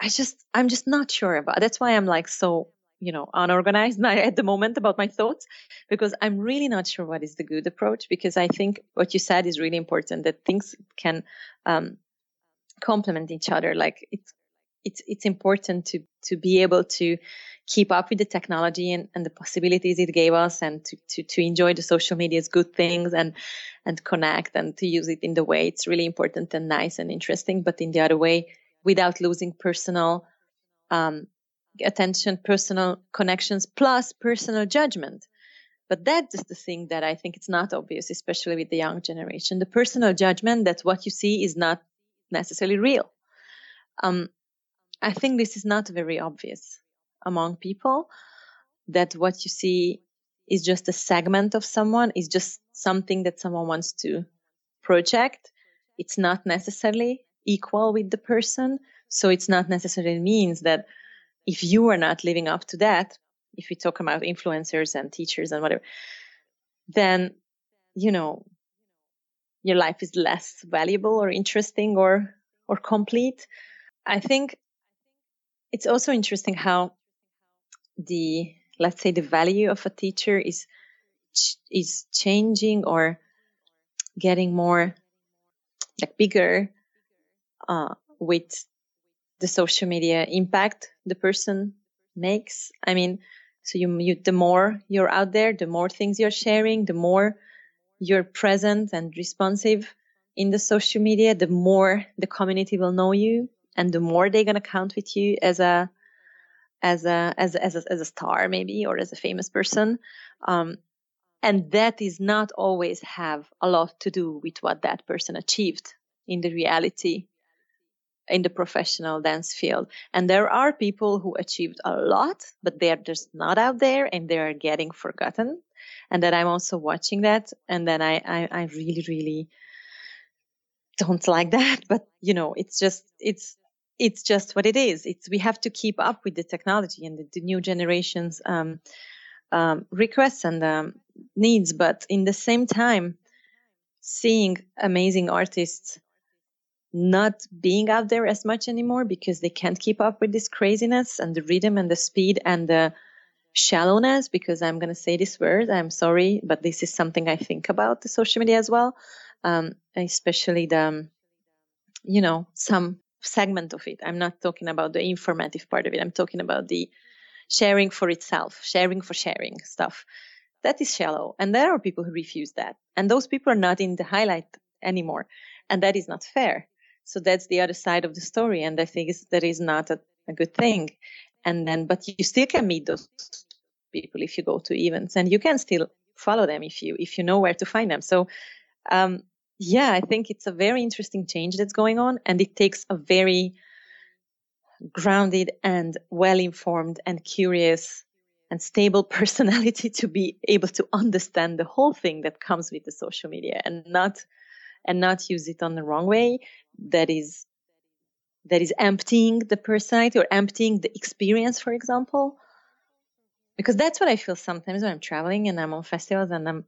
I just I'm just not sure about that's why I'm like so you know unorganized <laughs> at the moment about my thoughts because I'm really not sure what is the good approach because I think what you said is really important that things can um, complement each other. Like it's it's it's important to to be able to keep up with the technology and, and the possibilities it gave us and to, to to enjoy the social media's good things and and connect and to use it in the way it's really important and nice and interesting but in the other way without losing personal um, attention personal connections plus personal judgment but that is the thing that i think it's not obvious especially with the young generation the personal judgment that what you see is not necessarily real um, I think this is not very obvious among people that what you see is just a segment of someone, is just something that someone wants to project. It's not necessarily equal with the person. So it's not necessarily means that if you are not living up to that, if we talk about influencers and teachers and whatever, then, you know, your life is less valuable or interesting or, or complete. I think it's also interesting how the let's say the value of a teacher is is changing or getting more like bigger uh, with the social media impact the person makes. I mean, so you, you the more you're out there, the more things you're sharing, the more you're present and responsive in the social media, the more the community will know you and the more they're gonna count with you as a as a as as a, as a star maybe or as a famous person um, and that is not always have a lot to do with what that person achieved in the reality in the professional dance field. And there are people who achieved a lot but they're just not out there and they're getting forgotten. And that i'm also watching that and then i i, I really really don't like <laughs> that. But you know it's just it's it's just what it is. It's we have to keep up with the technology and the, the new generations um, um, requests and um, needs, but in the same time, seeing amazing artists not being out there as much anymore because they can't keep up with this craziness and the rhythm and the speed and the shallowness because i'm going to say this word i'm sorry but this is something i think about the social media as well um, especially the you know some segment of it. I'm not talking about the informative part of it i'm talking about the sharing for itself sharing for sharing stuff. That is shallow and there are people who refuse that and those people are not in the highlight anymore and that is not fair so that's the other side of the story and i think that is not a, a good thing. And then but you still can meet those people if you go to events and you can still follow them if you if you know where to find them. So um, yeah i think it's a very interesting change that's going on and it takes a very grounded and well informed and curious and stable <laughs> personality to be able to understand the whole thing that comes with the social media and not and not use it on the wrong way that is that is emptying the personality or emptying the experience for example because that's what i feel sometimes when i'm traveling and i'm on festivals and i'm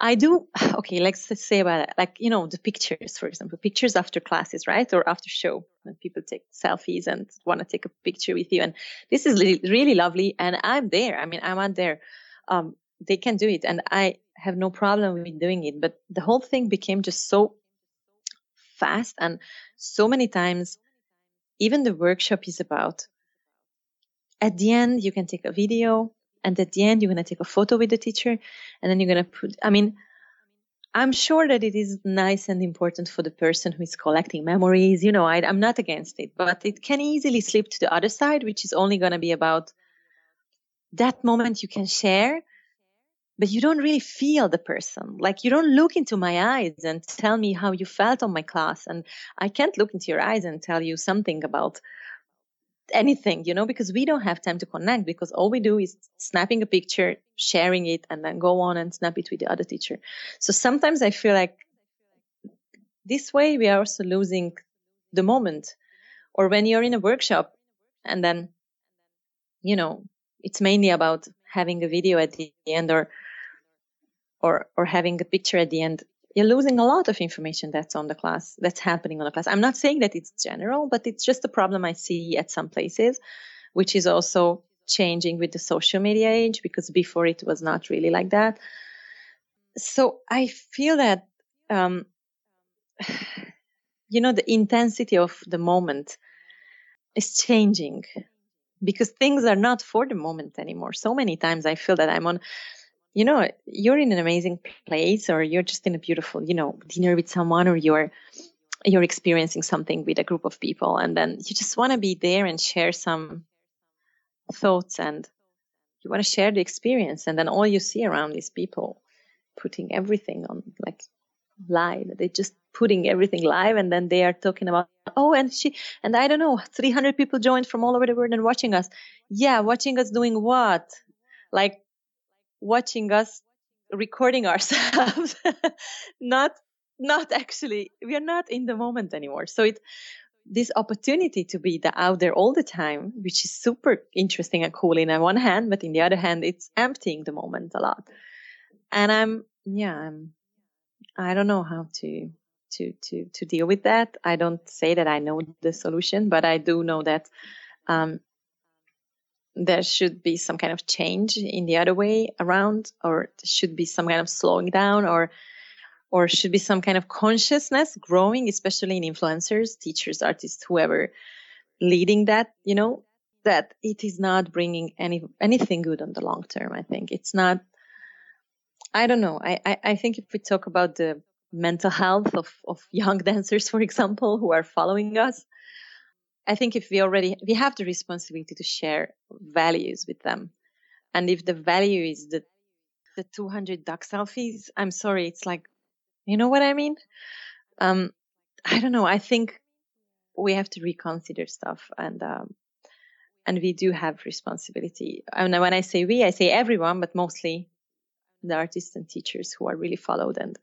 I do <sighs> okay. Let's say about like you know the pictures, for example, pictures after classes, right, or after show when people take selfies and want to take a picture with you, and this is really, really lovely. And I'm there. I mean, I'm out there. Um, they can do it, and I have no problem with doing it. But the whole thing became just so fast, and so many times, even the workshop is about. At the end, you can take a video and at the end you're going to take a photo with the teacher and then you're going to put i mean i'm sure that it is nice and important for the person who is collecting memories you know I, i'm not against it but it can easily slip to the other side which is only going to be about that moment you can share but you don't really feel the person like you don't look into my eyes and tell me how you felt on my class and i can't look into your eyes and tell you something about anything, you know, because we don't have time to connect because all we do is snapping a picture, sharing it, and then go on and snap it with the other teacher. So sometimes I feel like this way we are also losing the moment. Or when you're in a workshop and then, you know, it's mainly about having a video at the end or or or having a picture at the end you're losing a lot of information that's on the class, that's happening on the class. I'm not saying that it's general, but it's just a problem I see at some places, which is also changing with the social media age because before it was not really like that. So I feel that, um, <sighs> you know, the intensity of the moment is changing because things are not for the moment anymore. So many times I feel that I'm on you know, you're in an amazing place or you're just in a beautiful, you know, dinner with someone or you're you're experiencing something with a group of people and then you just want to be there and share some thoughts and you want to share the experience and then all you see around is people putting everything on like live. They're just putting everything live and then they are talking about oh and she and i don't know 300 people joined from all over the world and watching us. Yeah watching us doing what? Like watching us recording ourselves. <laughs> Not not actually we are not in the moment anymore. So it this opportunity to be the out there all the time which is super interesting and cool in on one hand but in the other hand it's emptying the moment a lot. And i'm yeah i'm i don't know how to to to to deal with that. I don't say that i know the solution but i do know that um, there should be some kind of change in the other way around or should be some kind of slowing down or or should be some kind of consciousness growing especially in influencers teachers artists whoever leading that you know that it is not bringing any anything good on the long term i think. It's not i don't know. I i, I think if we talk about the mental health of of young <laughs> dancers for example who are following us I think if we already we have the responsibility to share values with them, and if the value is the the 200 duck selfies, I'm sorry, it's like, you know what I mean? Um, I don't know. I think we have to reconsider stuff, and um, and we do have responsibility. And when I say we, I say everyone, but mostly the artists and teachers who are really followed and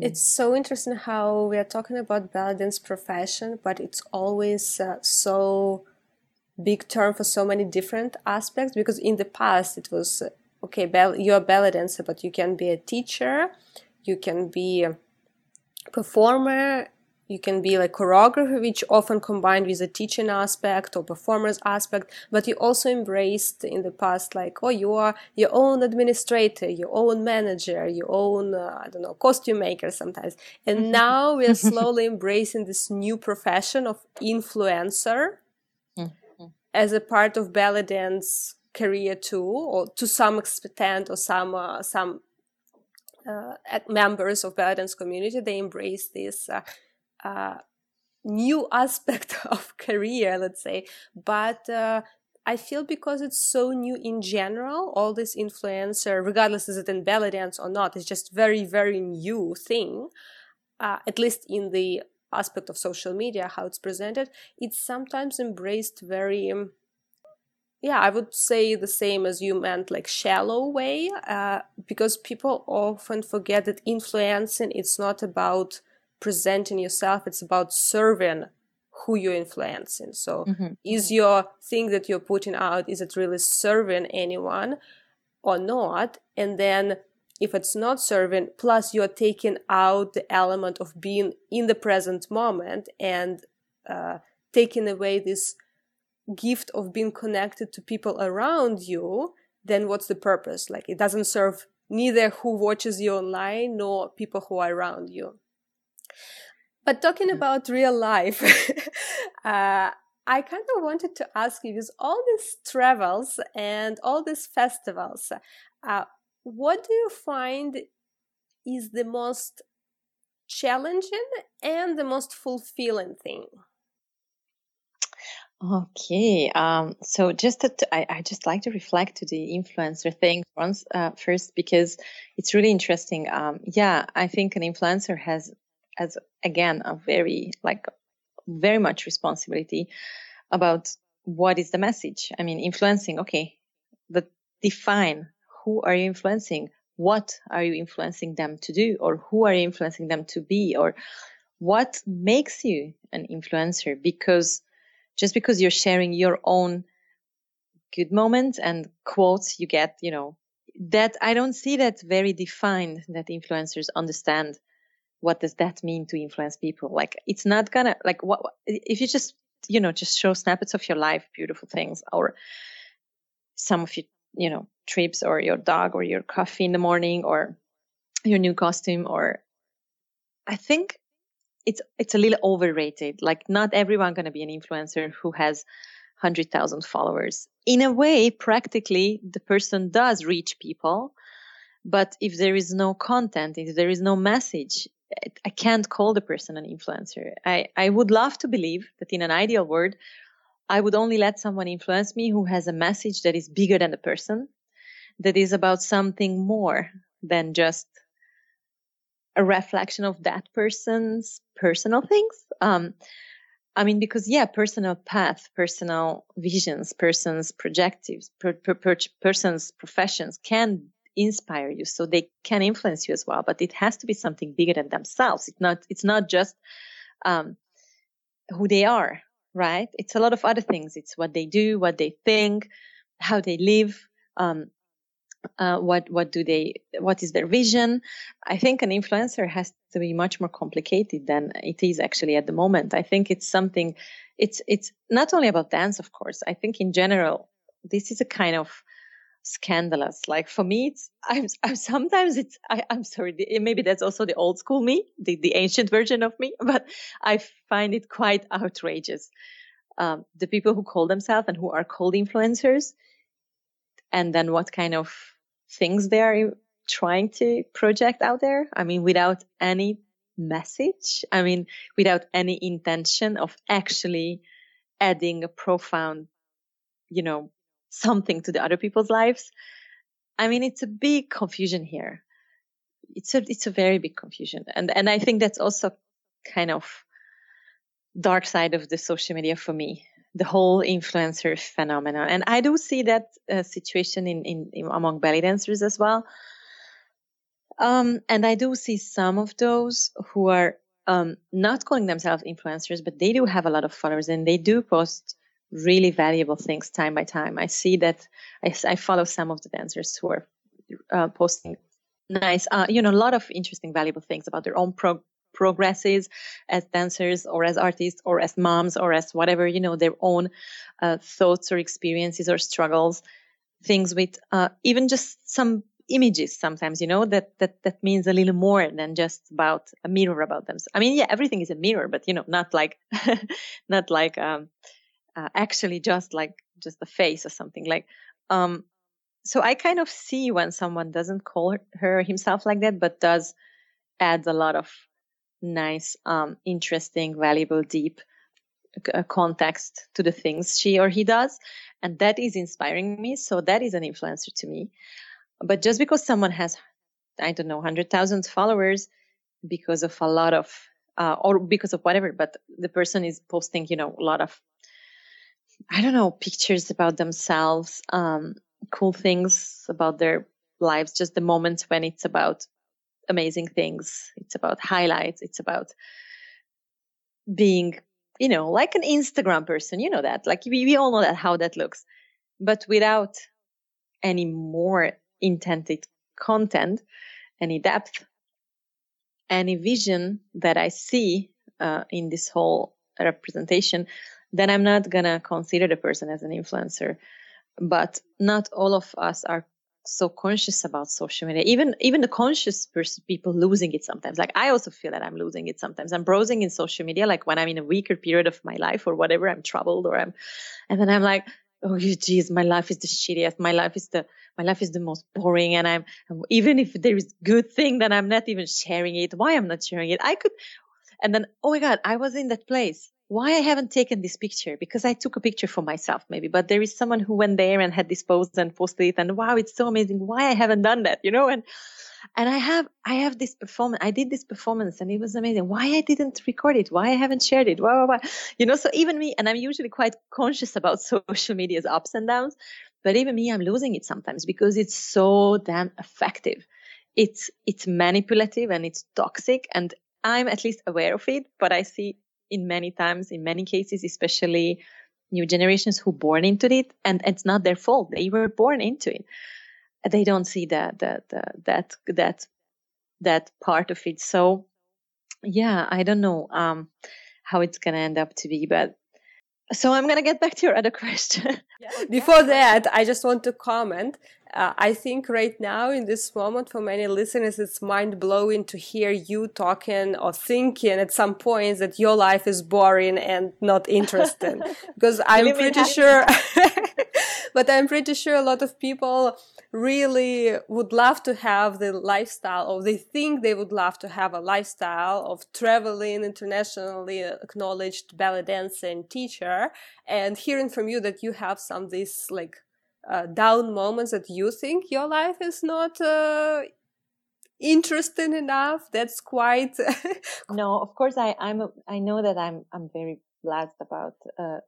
it's so interesting how we are talking about belly dance profession, but it's always uh, so big term for so many different aspects. Because in the past it was uh, okay, bell- you're a belly dancer, but you can be a teacher, you can be a performer, you can be like choreographer which often combined with a teaching aspect or performance aspect but you also embraced in the past like oh you are your own administrator your own manager your own uh, i don't know costume maker sometimes and mm-hmm. now we are <laughs> slowly embracing this new profession of influencer mm-hmm. as a part of belly dance career too or to some extent or some uh, some uh, members of belly dance community they embrace this uh, new <laughs> aspect of career, let's say. But uh, I feel because it's so new in general, all this influencer, regardless is it in belly dance or not, it's just very, very new thing. Uh, at least in the aspect of social media, how it's presented, it's sometimes embraced very. Um, yeah, I would say the same as you meant, like shallow way, uh, because people often forget that influencing it's not about presenting yourself it's about serving who you're influencing. So mm-hmm. is your thing that you're putting out is it really serving anyone or not? And then if it's not serving plus you're taking out the element of being in the present moment and uh, taking away this gift of being connected to people around you then what's the purpose? Like it doesn't serve neither who watches you online nor people who are around you but talking about real life, <laughs> uh, I kind of wanted to ask you, with all these travels and all these festivals, uh, what do you find is the most challenging and the most fulfilling thing? Okay, um, so just to, I, I just like to reflect to the influencer thing once uh, first because it's really interesting. Um, yeah, I think an influencer has as again a very like very much responsibility about what is the message. I mean, influencing. Okay, but define who are you influencing? What are you influencing them to do, or who are you influencing them to be, or what makes you an influencer? Because just because you're sharing your own good moments and quotes you get, you know, that I don't see that very defined that influencers understand what does that mean to influence people? Like it's not gonna like what if you just you know just show snippets of your life beautiful things or some of your you know trips or your dog or your coffee in the morning or your new costume or i think it's it's a little overrated. Like not everyone to be an influencer who has 100,000 followers. In a way practically the person does reach people but if there is no content if there is no message I can't call the person an influencer. I, I would love to believe that in an ideal world, I would only let someone influence me who has a message that is bigger than the person, that is about something more than just a reflection of that person's personal things. Um, I mean, because yeah, personal path, personal visions, person's projectives, per, per, per, person's professions can inspire you so they can influence you as well but it has to be something bigger than themselves. It's not it's not just um, who they are right? It's a lot of other things. It's what they do what they think how they live um, uh, what what do they what is their vision. I think an influencer has to be much more complicated than it is actually at the moment. I think it's something it's it's not only about dance of course. I think in general this is a kind of scandalous. Like for me, it's I'm, I'm sometimes it's I, am sorry, maybe that's also the old school me, the the ancient version of me, <laughs> but I find it quite outrageous. Um, the people who call themselves and who are called influencers, and then what kind of things they are trying to project out there. I mean, without any message. I mean, without any intention of actually adding a profound, you know, something to the other people's lives. I mean, it's a big confusion here. It's a, it's a very big confusion. And, and I think that's also kind of dark side of the social media for me, the whole influencer phenomenon. And I do see that uh, situation in, in, in, among belly dancers as well. Um, and I do see some of those who are um, not calling themselves influencers, but they do have a lot of followers and they do post really valuable things time by time. I see that I, I follow some of the dancers who are uh, posting nice, uh, you know, a lot of interesting, valuable things about their own pro- progresses as dancers or as artists or as moms or as whatever, you know, their own uh, thoughts or experiences or struggles, things with uh, even just some images sometimes you know that that that means a little more than just about a mirror about them i mean yeah everything is a mirror but you know not like <laughs> not like um uh, actually just like just the face or something like um so i kind of see when someone doesn't call her, himself like that but does add a lot of nice um interesting valuable deep uh, context to the things she or he does and that is inspiring me so that is an influencer to me. But just because someone has, I don't know, 100,000 followers because of a lot of, uh, or because of whatever, but the person is posting, you know, a lot of, I don't know, pictures about themselves, um, cool things about their lives, just the moments when it's about amazing things. It's about highlights. It's about being, you know, like an Instagram person. You know that. Like we, we all know that how that looks, but without any more intended content, any depth, any vision that I see uh, in this whole representation, then I'm not gonna consider the person as an influencer. But not all of us are so conscious about social media. Even even the conscious people losing it sometimes. Like I also feel that I'm losing it sometimes. I'm browsing in social media, like when I'm in a weaker period of my life or whatever, I'm troubled or I'm, and then I'm like, oh geez, my life is the shittiest. My life is the my life is the most boring, and I'm even if there is good thing, then I'm not even sharing it. Why I'm not sharing it? I could, and then oh my god, I was in that place. Why I haven't taken this picture? Because I took a picture for myself, maybe. But there is someone who went there and had this post and posted it, and wow, it's so amazing. Why I haven't done that? You know, and and I have I have this performance. I did this performance and it was amazing. Why I didn't record it? Why I haven't shared it? Why, why, why? You know, so even me, and I'm usually quite conscious about <laughs> social media's ups and downs, but even me, I'm losing it sometimes because it's so damn effective. It's it's manipulative and it's toxic, and I'm at least aware of it. But I see in many times, in many cases, especially new generations who born into it, and it's not their fault. They were born into it they don't see that that that that that part of it. So yeah, I don't know um, how it's gonna end up to be, but so I'm gonna get back to your other <laughs> question. Before that, I just want to comment. Uh, I think right now in this moment for many listeners, it's mind blowing to hear you talking or thinking at some points that your life is boring and not interesting. <laughs> because I'm pretty sure, <laughs> but I'm pretty sure a lot of people really would love to have the lifestyle or they think they would love to have a lifestyle of traveling internationally acknowledged belly dancing teacher and hearing from you that you have some this like uh, down moments that you think your life is not uh, interesting enough that's quite <laughs> no of course i i'm a, i know that i'm i'm very blessed about uh,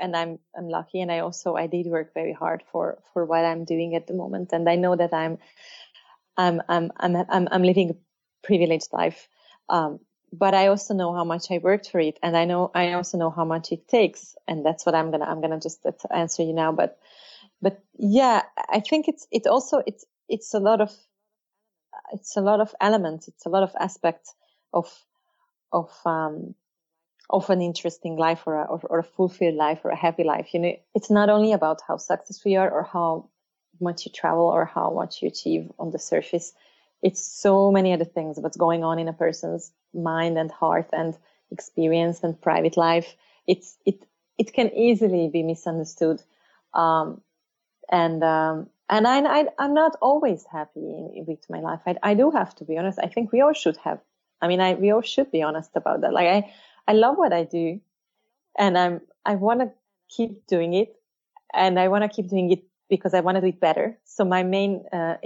and i'm i'm lucky and i also i did work very hard for for what i'm doing at the moment and i know that i'm i'm i'm i'm i'm, I'm living a privileged life um, but i also know how much i worked for it and i know i also know how much it takes and that's what i'm gonna i'm gonna just answer you now but but yeah i think it's it also it's it's a lot of it's a lot of elements it's a lot of aspects of of um of an interesting life or a, or, or a fulfilled life or a happy life. You know, it's not only about how successful you are or how much you travel or how much you achieve on the surface. It's so many other things what's going on in a person's mind and heart and experience and private life. It's it it can easily be misunderstood, um, and um, and I, I am not always happy in, with my life. I, I do have to be honest. I think we all should have. I mean, I we all should be honest about that. Like I I love what I do and I'm, I want to keep doing it and I want to keep doing it because I want to do it better. So my main uh,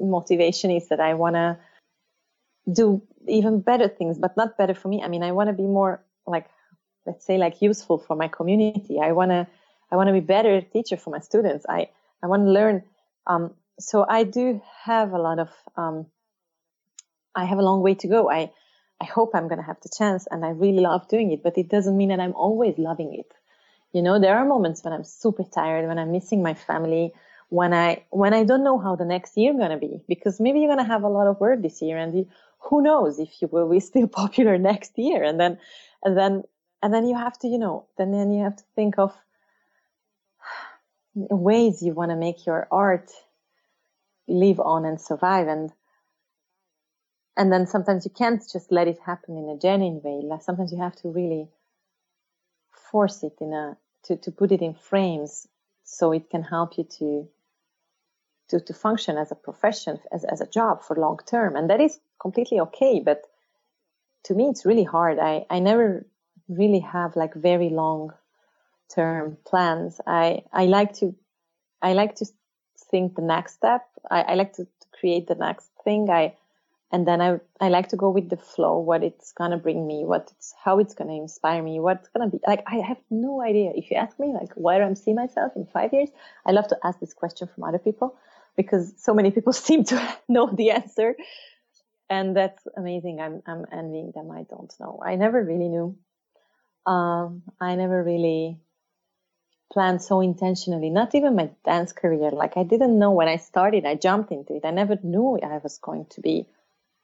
motivation is that I want to do even better things, but not better for me. I mean, I want to be more like, let's say like useful for my community. I want to, I want to be better teacher for my students. I, I want to learn. Um, so I do have a lot of, um, I have a long way to go. I, I hope I'm going to have the chance and I really love doing it, but it doesn't mean that I'm always loving it. You know, there are moments when I'm super tired, when I'm missing my family, when I, when I don't know how the next year going to be, because maybe you're going to have a lot of work this year and you, who knows if you will be <laughs> still popular next year and then and then and then you have to you know then then you have to think of ways you want to make your art live on and survive and and then sometimes you can't just let it happen in a genuine way. Like sometimes you have to really force it in a to, to put it in frames so it can help you to to, to function as a profession as, as a job for long term. And that is completely okay but to me it's really hard. I i never really have like very long term plans i i like to i like to think the next step i, I like to, to create the next thing i and then I I like to go with the flow, what it's gonna bring me, what it's how it's gonna inspire me, what's gonna be like. I have no idea. If you ask me like where I'm seeing myself in five years, I love to ask this question from other people because so many people <laughs> seem to <laughs> know the answer, and that's amazing. I'm I'm envying them. I don't know. I never really knew. Um, I never really planned so intentionally. Not even my dance career. Like I didn't know when I started. I jumped into it. I never knew I was going to be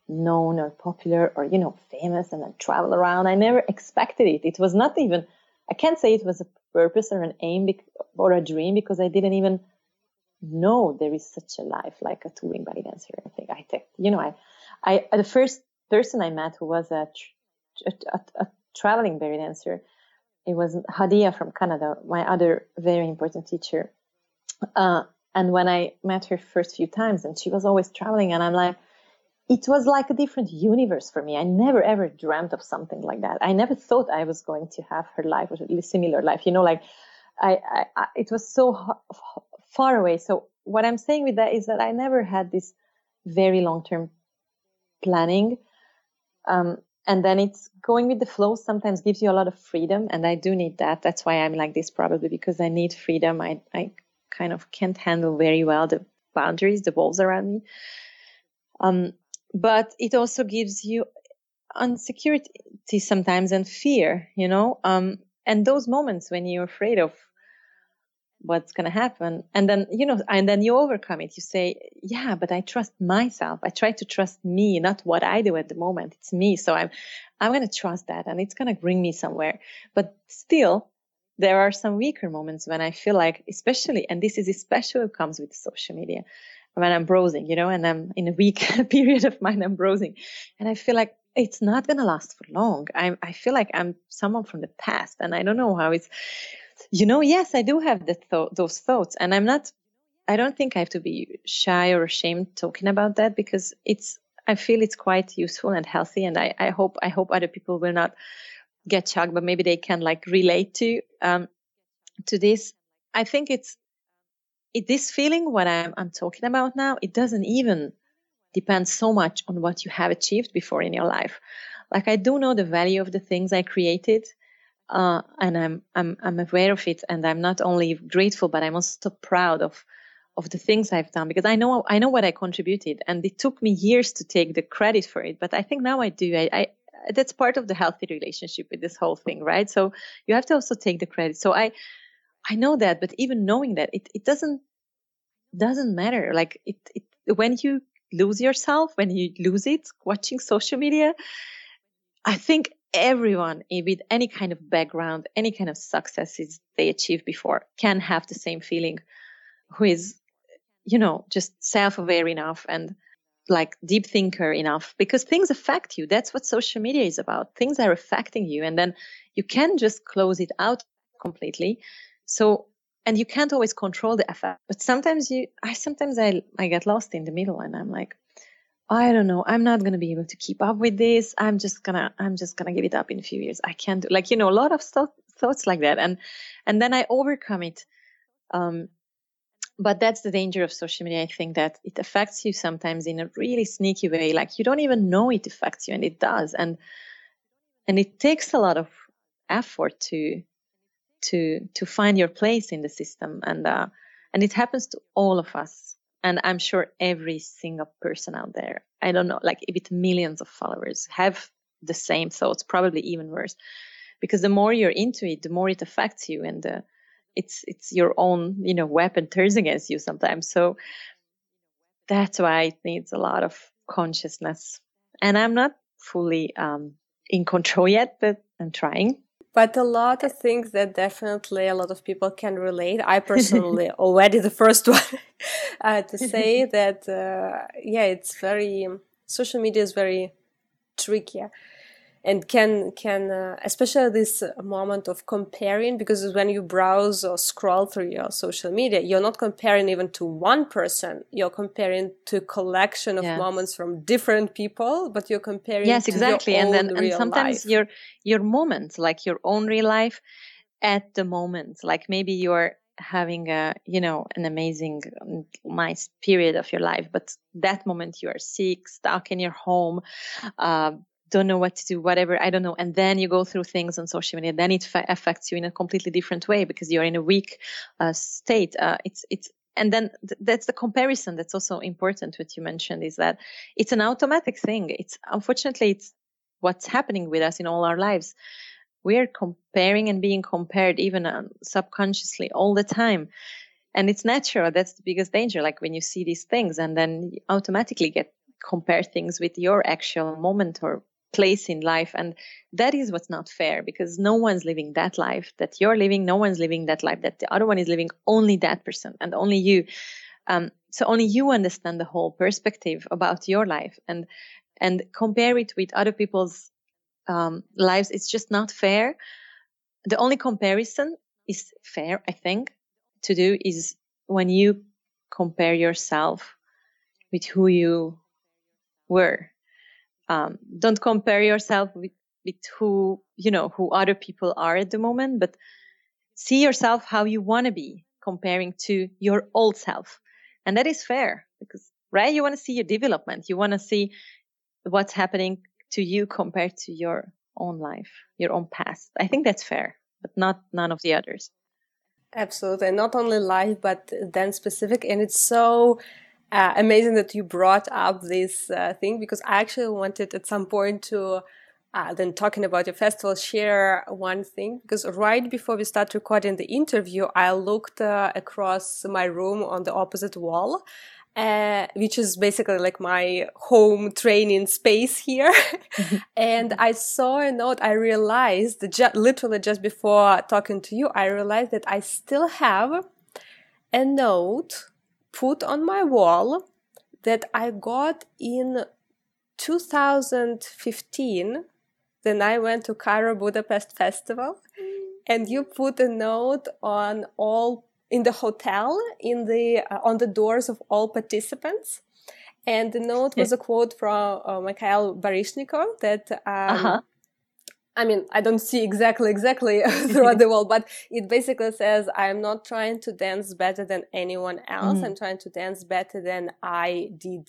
known or popular or you know famous and then travel around i never expected it it was not even i can't say it was a purpose or an aim or a dream because i didn't even know there is such a life like a touring belly dancer i think i think you know i i the first person i met who was a, a, a, a traveling belly dancer it was hadia from canada my other very important teacher uh, and when i met her first few times and she was always traveling and i'm like it was like a different universe for me. I never ever dreamt of something like that. I never thought I was going to have her life or a similar life. You know, like I, I, I it was so far away. So what I'm saying with that is that I never had this very long term planning. Um, and then it's going with the flow sometimes gives you a lot of freedom and i do need that. That's why i'm like this probably because i need freedom. I i kind of can't handle very well the boundaries the walls around me. Um but it also gives you insecurity sometimes and fear, you know, um, and those moments when you're afraid of what's going to happen. And then you know and then you overcome it. You say yeah but i trust myself. I try to trust me not what i do at the moment. It's me. So i'm i'm going to trust that and it's going to bring me somewhere. But still there are some weaker moments when i feel like especially and this is especially comes with social media when I'm browsing, you know, and I'm in a week <laughs> period of mine, I'm browsing and I feel like it's not going to last for long. I, I feel like I'm someone from the past and I don't know how it's, you know, yes, I do have the th- those thoughts and I'm not, I don't think I have to be shy or ashamed talking about that because it's, I feel it's quite useful and healthy. And I, I hope, I hope other people will not get shocked, but maybe they can like relate to, um, to this. I think it's it, this feeling, what I'm, I'm talking about now, it doesn't even depend so much on what you have achieved before in your life. Like I do know the value of the things I created, uh, and I'm I'm I'm aware of it, and I'm not only grateful, but I'm also proud of of the things I've done because I know I know what I contributed, and it took me years to take the credit for it. But I think now I do. I, I that's part of the healthy relationship with this whole thing, right? So you have to also take the credit. So I I know that, but even knowing that, it, it doesn't doesn't matter. Like it, it when you lose yourself, when you lose it watching social media, I think everyone with any kind of background, any kind of successes they achieved before can have the same feeling who is, you know, just self-aware enough and like deep thinker enough because things affect you. That's what social media is about. Things are affecting you and then you can just close it out completely. So and you can't always control the effect but sometimes you i sometimes i i get lost in the middle and i'm like i don't know. I'm not to be able to keep up with this. I'm just gonna i'm just gonna give it up in a few years. I can't do like you know a lot of thoughts like that. And and then i overcome it. Um but that's the danger of social media. I think that it affects you sometimes in a really sneaky way. Like you don't even know it affects you and it does. And and it takes a lot of effort to to to find your place in the system. And uh, and it happens to all of us and i'm sure every single person out there i don't know like with millions of followers have the same thoughts probably even worse. Because the more you're into it the more it affects you and uh, it's it's your own you know weapon turns against you sometimes. So that's why it needs a lot of consciousness. And I'm not fully um, in control yet, but I'm trying. But a lot of things that definitely a lot of people can relate. I personally <laughs> already the first <laughs> one uh, to say <laughs> that, uh, yeah, it's very, social media is very tricky and can can uh, especially this moment of comparing because when you browse or scroll through your social media you're not comparing even to one person you're comparing to a collection of yes. moments from different people but you're comparing yes exactly and then and sometimes life. your your moments like your own real life at the moment like maybe you're having a you know an amazing nice period of your life but that moment you are sick stuck in your home uh, don't know what to do, whatever, I don't know. And then you go through things on social media, then it fa- affects you in a completely different way because you're in a weak uh, state. Uh, it's, it's, and then th- that's the comparison that's also important. What you mentioned is that it's an automatic thing. It's unfortunately, it's what's happening with us in all our lives. We're comparing and being compared even uh, subconsciously all the time. And it's natural. That's the biggest danger. Like when you see these things and then automatically get compare things with your actual moment or place in life and that is what's not fair because no one's living that life that you're living no one's living that life that the other one is living only that person and only you. Um, so only you understand the whole perspective about your life and and compare it with other people's um, lives. It's just not fair. The only comparison is fair i think to do is when you compare yourself with who you were um, don't compare yourself with, with who you know who other people are at the moment but see yourself how you want to be comparing to your old self. And that is fair because right you want to see your development. You want to see what's happening to you compared to your own life your own past. I think that's fair but not none of the others. Absolutely. Not only life but then specific. And it's so uh, amazing that you brought up this uh, thing because I actually wanted at some point to uh, then talking about your festival share one thing because right before we start recording the interview I looked uh, across my room on the opposite wall uh, which is basically like my home training space here. <laughs> and I saw a note. I realized ju- literally just before talking to you, I realized that I still have a note put on my wall that I got in 2015. Then I went to Cairo Budapest Festival and you put a note on all in the hotel in the uh, on the doors of all participants and the note was a quote from uh, Mikhail Baryshnikov that um, uh-huh. I mean, I don't see exactly, exactly <laughs> throughout the wall, but it basically says, I'm not trying to dance better than anyone else. Mm. I'm trying to dance better than I did,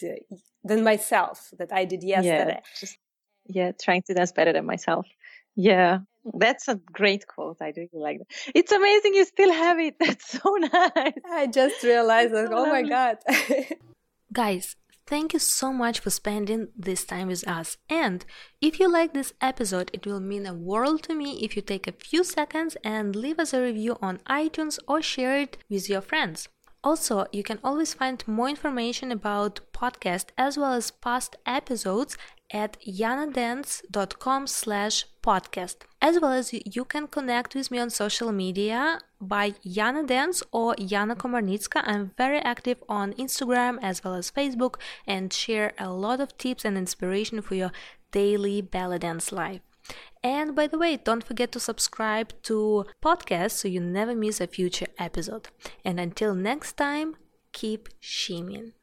than myself, that I did yesterday. Yeah, just, yeah, trying to dance better than myself. Yeah, that's a great quote. I really like that. It's amazing you still have it. <laughs> That's so nice. I just realized, like, so oh lovely. my God. <laughs> Guys, Thank you so much for spending this time with us. And if you like this episode, it will mean a world to me if you take a few seconds and leave us a review on iTunes or share it with your friends. Also, you can always find more information about podcast as well as past episodes at yanadance.com slash podcast. As well as you can connect with me on social media by Yana Dance or Yana Komarnitska. I'm very active on Instagram as well as Facebook and share a lot of tips and inspiration for your daily belly dance life. And by the way, don't forget to subscribe to podcast so you never miss a future episode. And until next time, keep shimmying.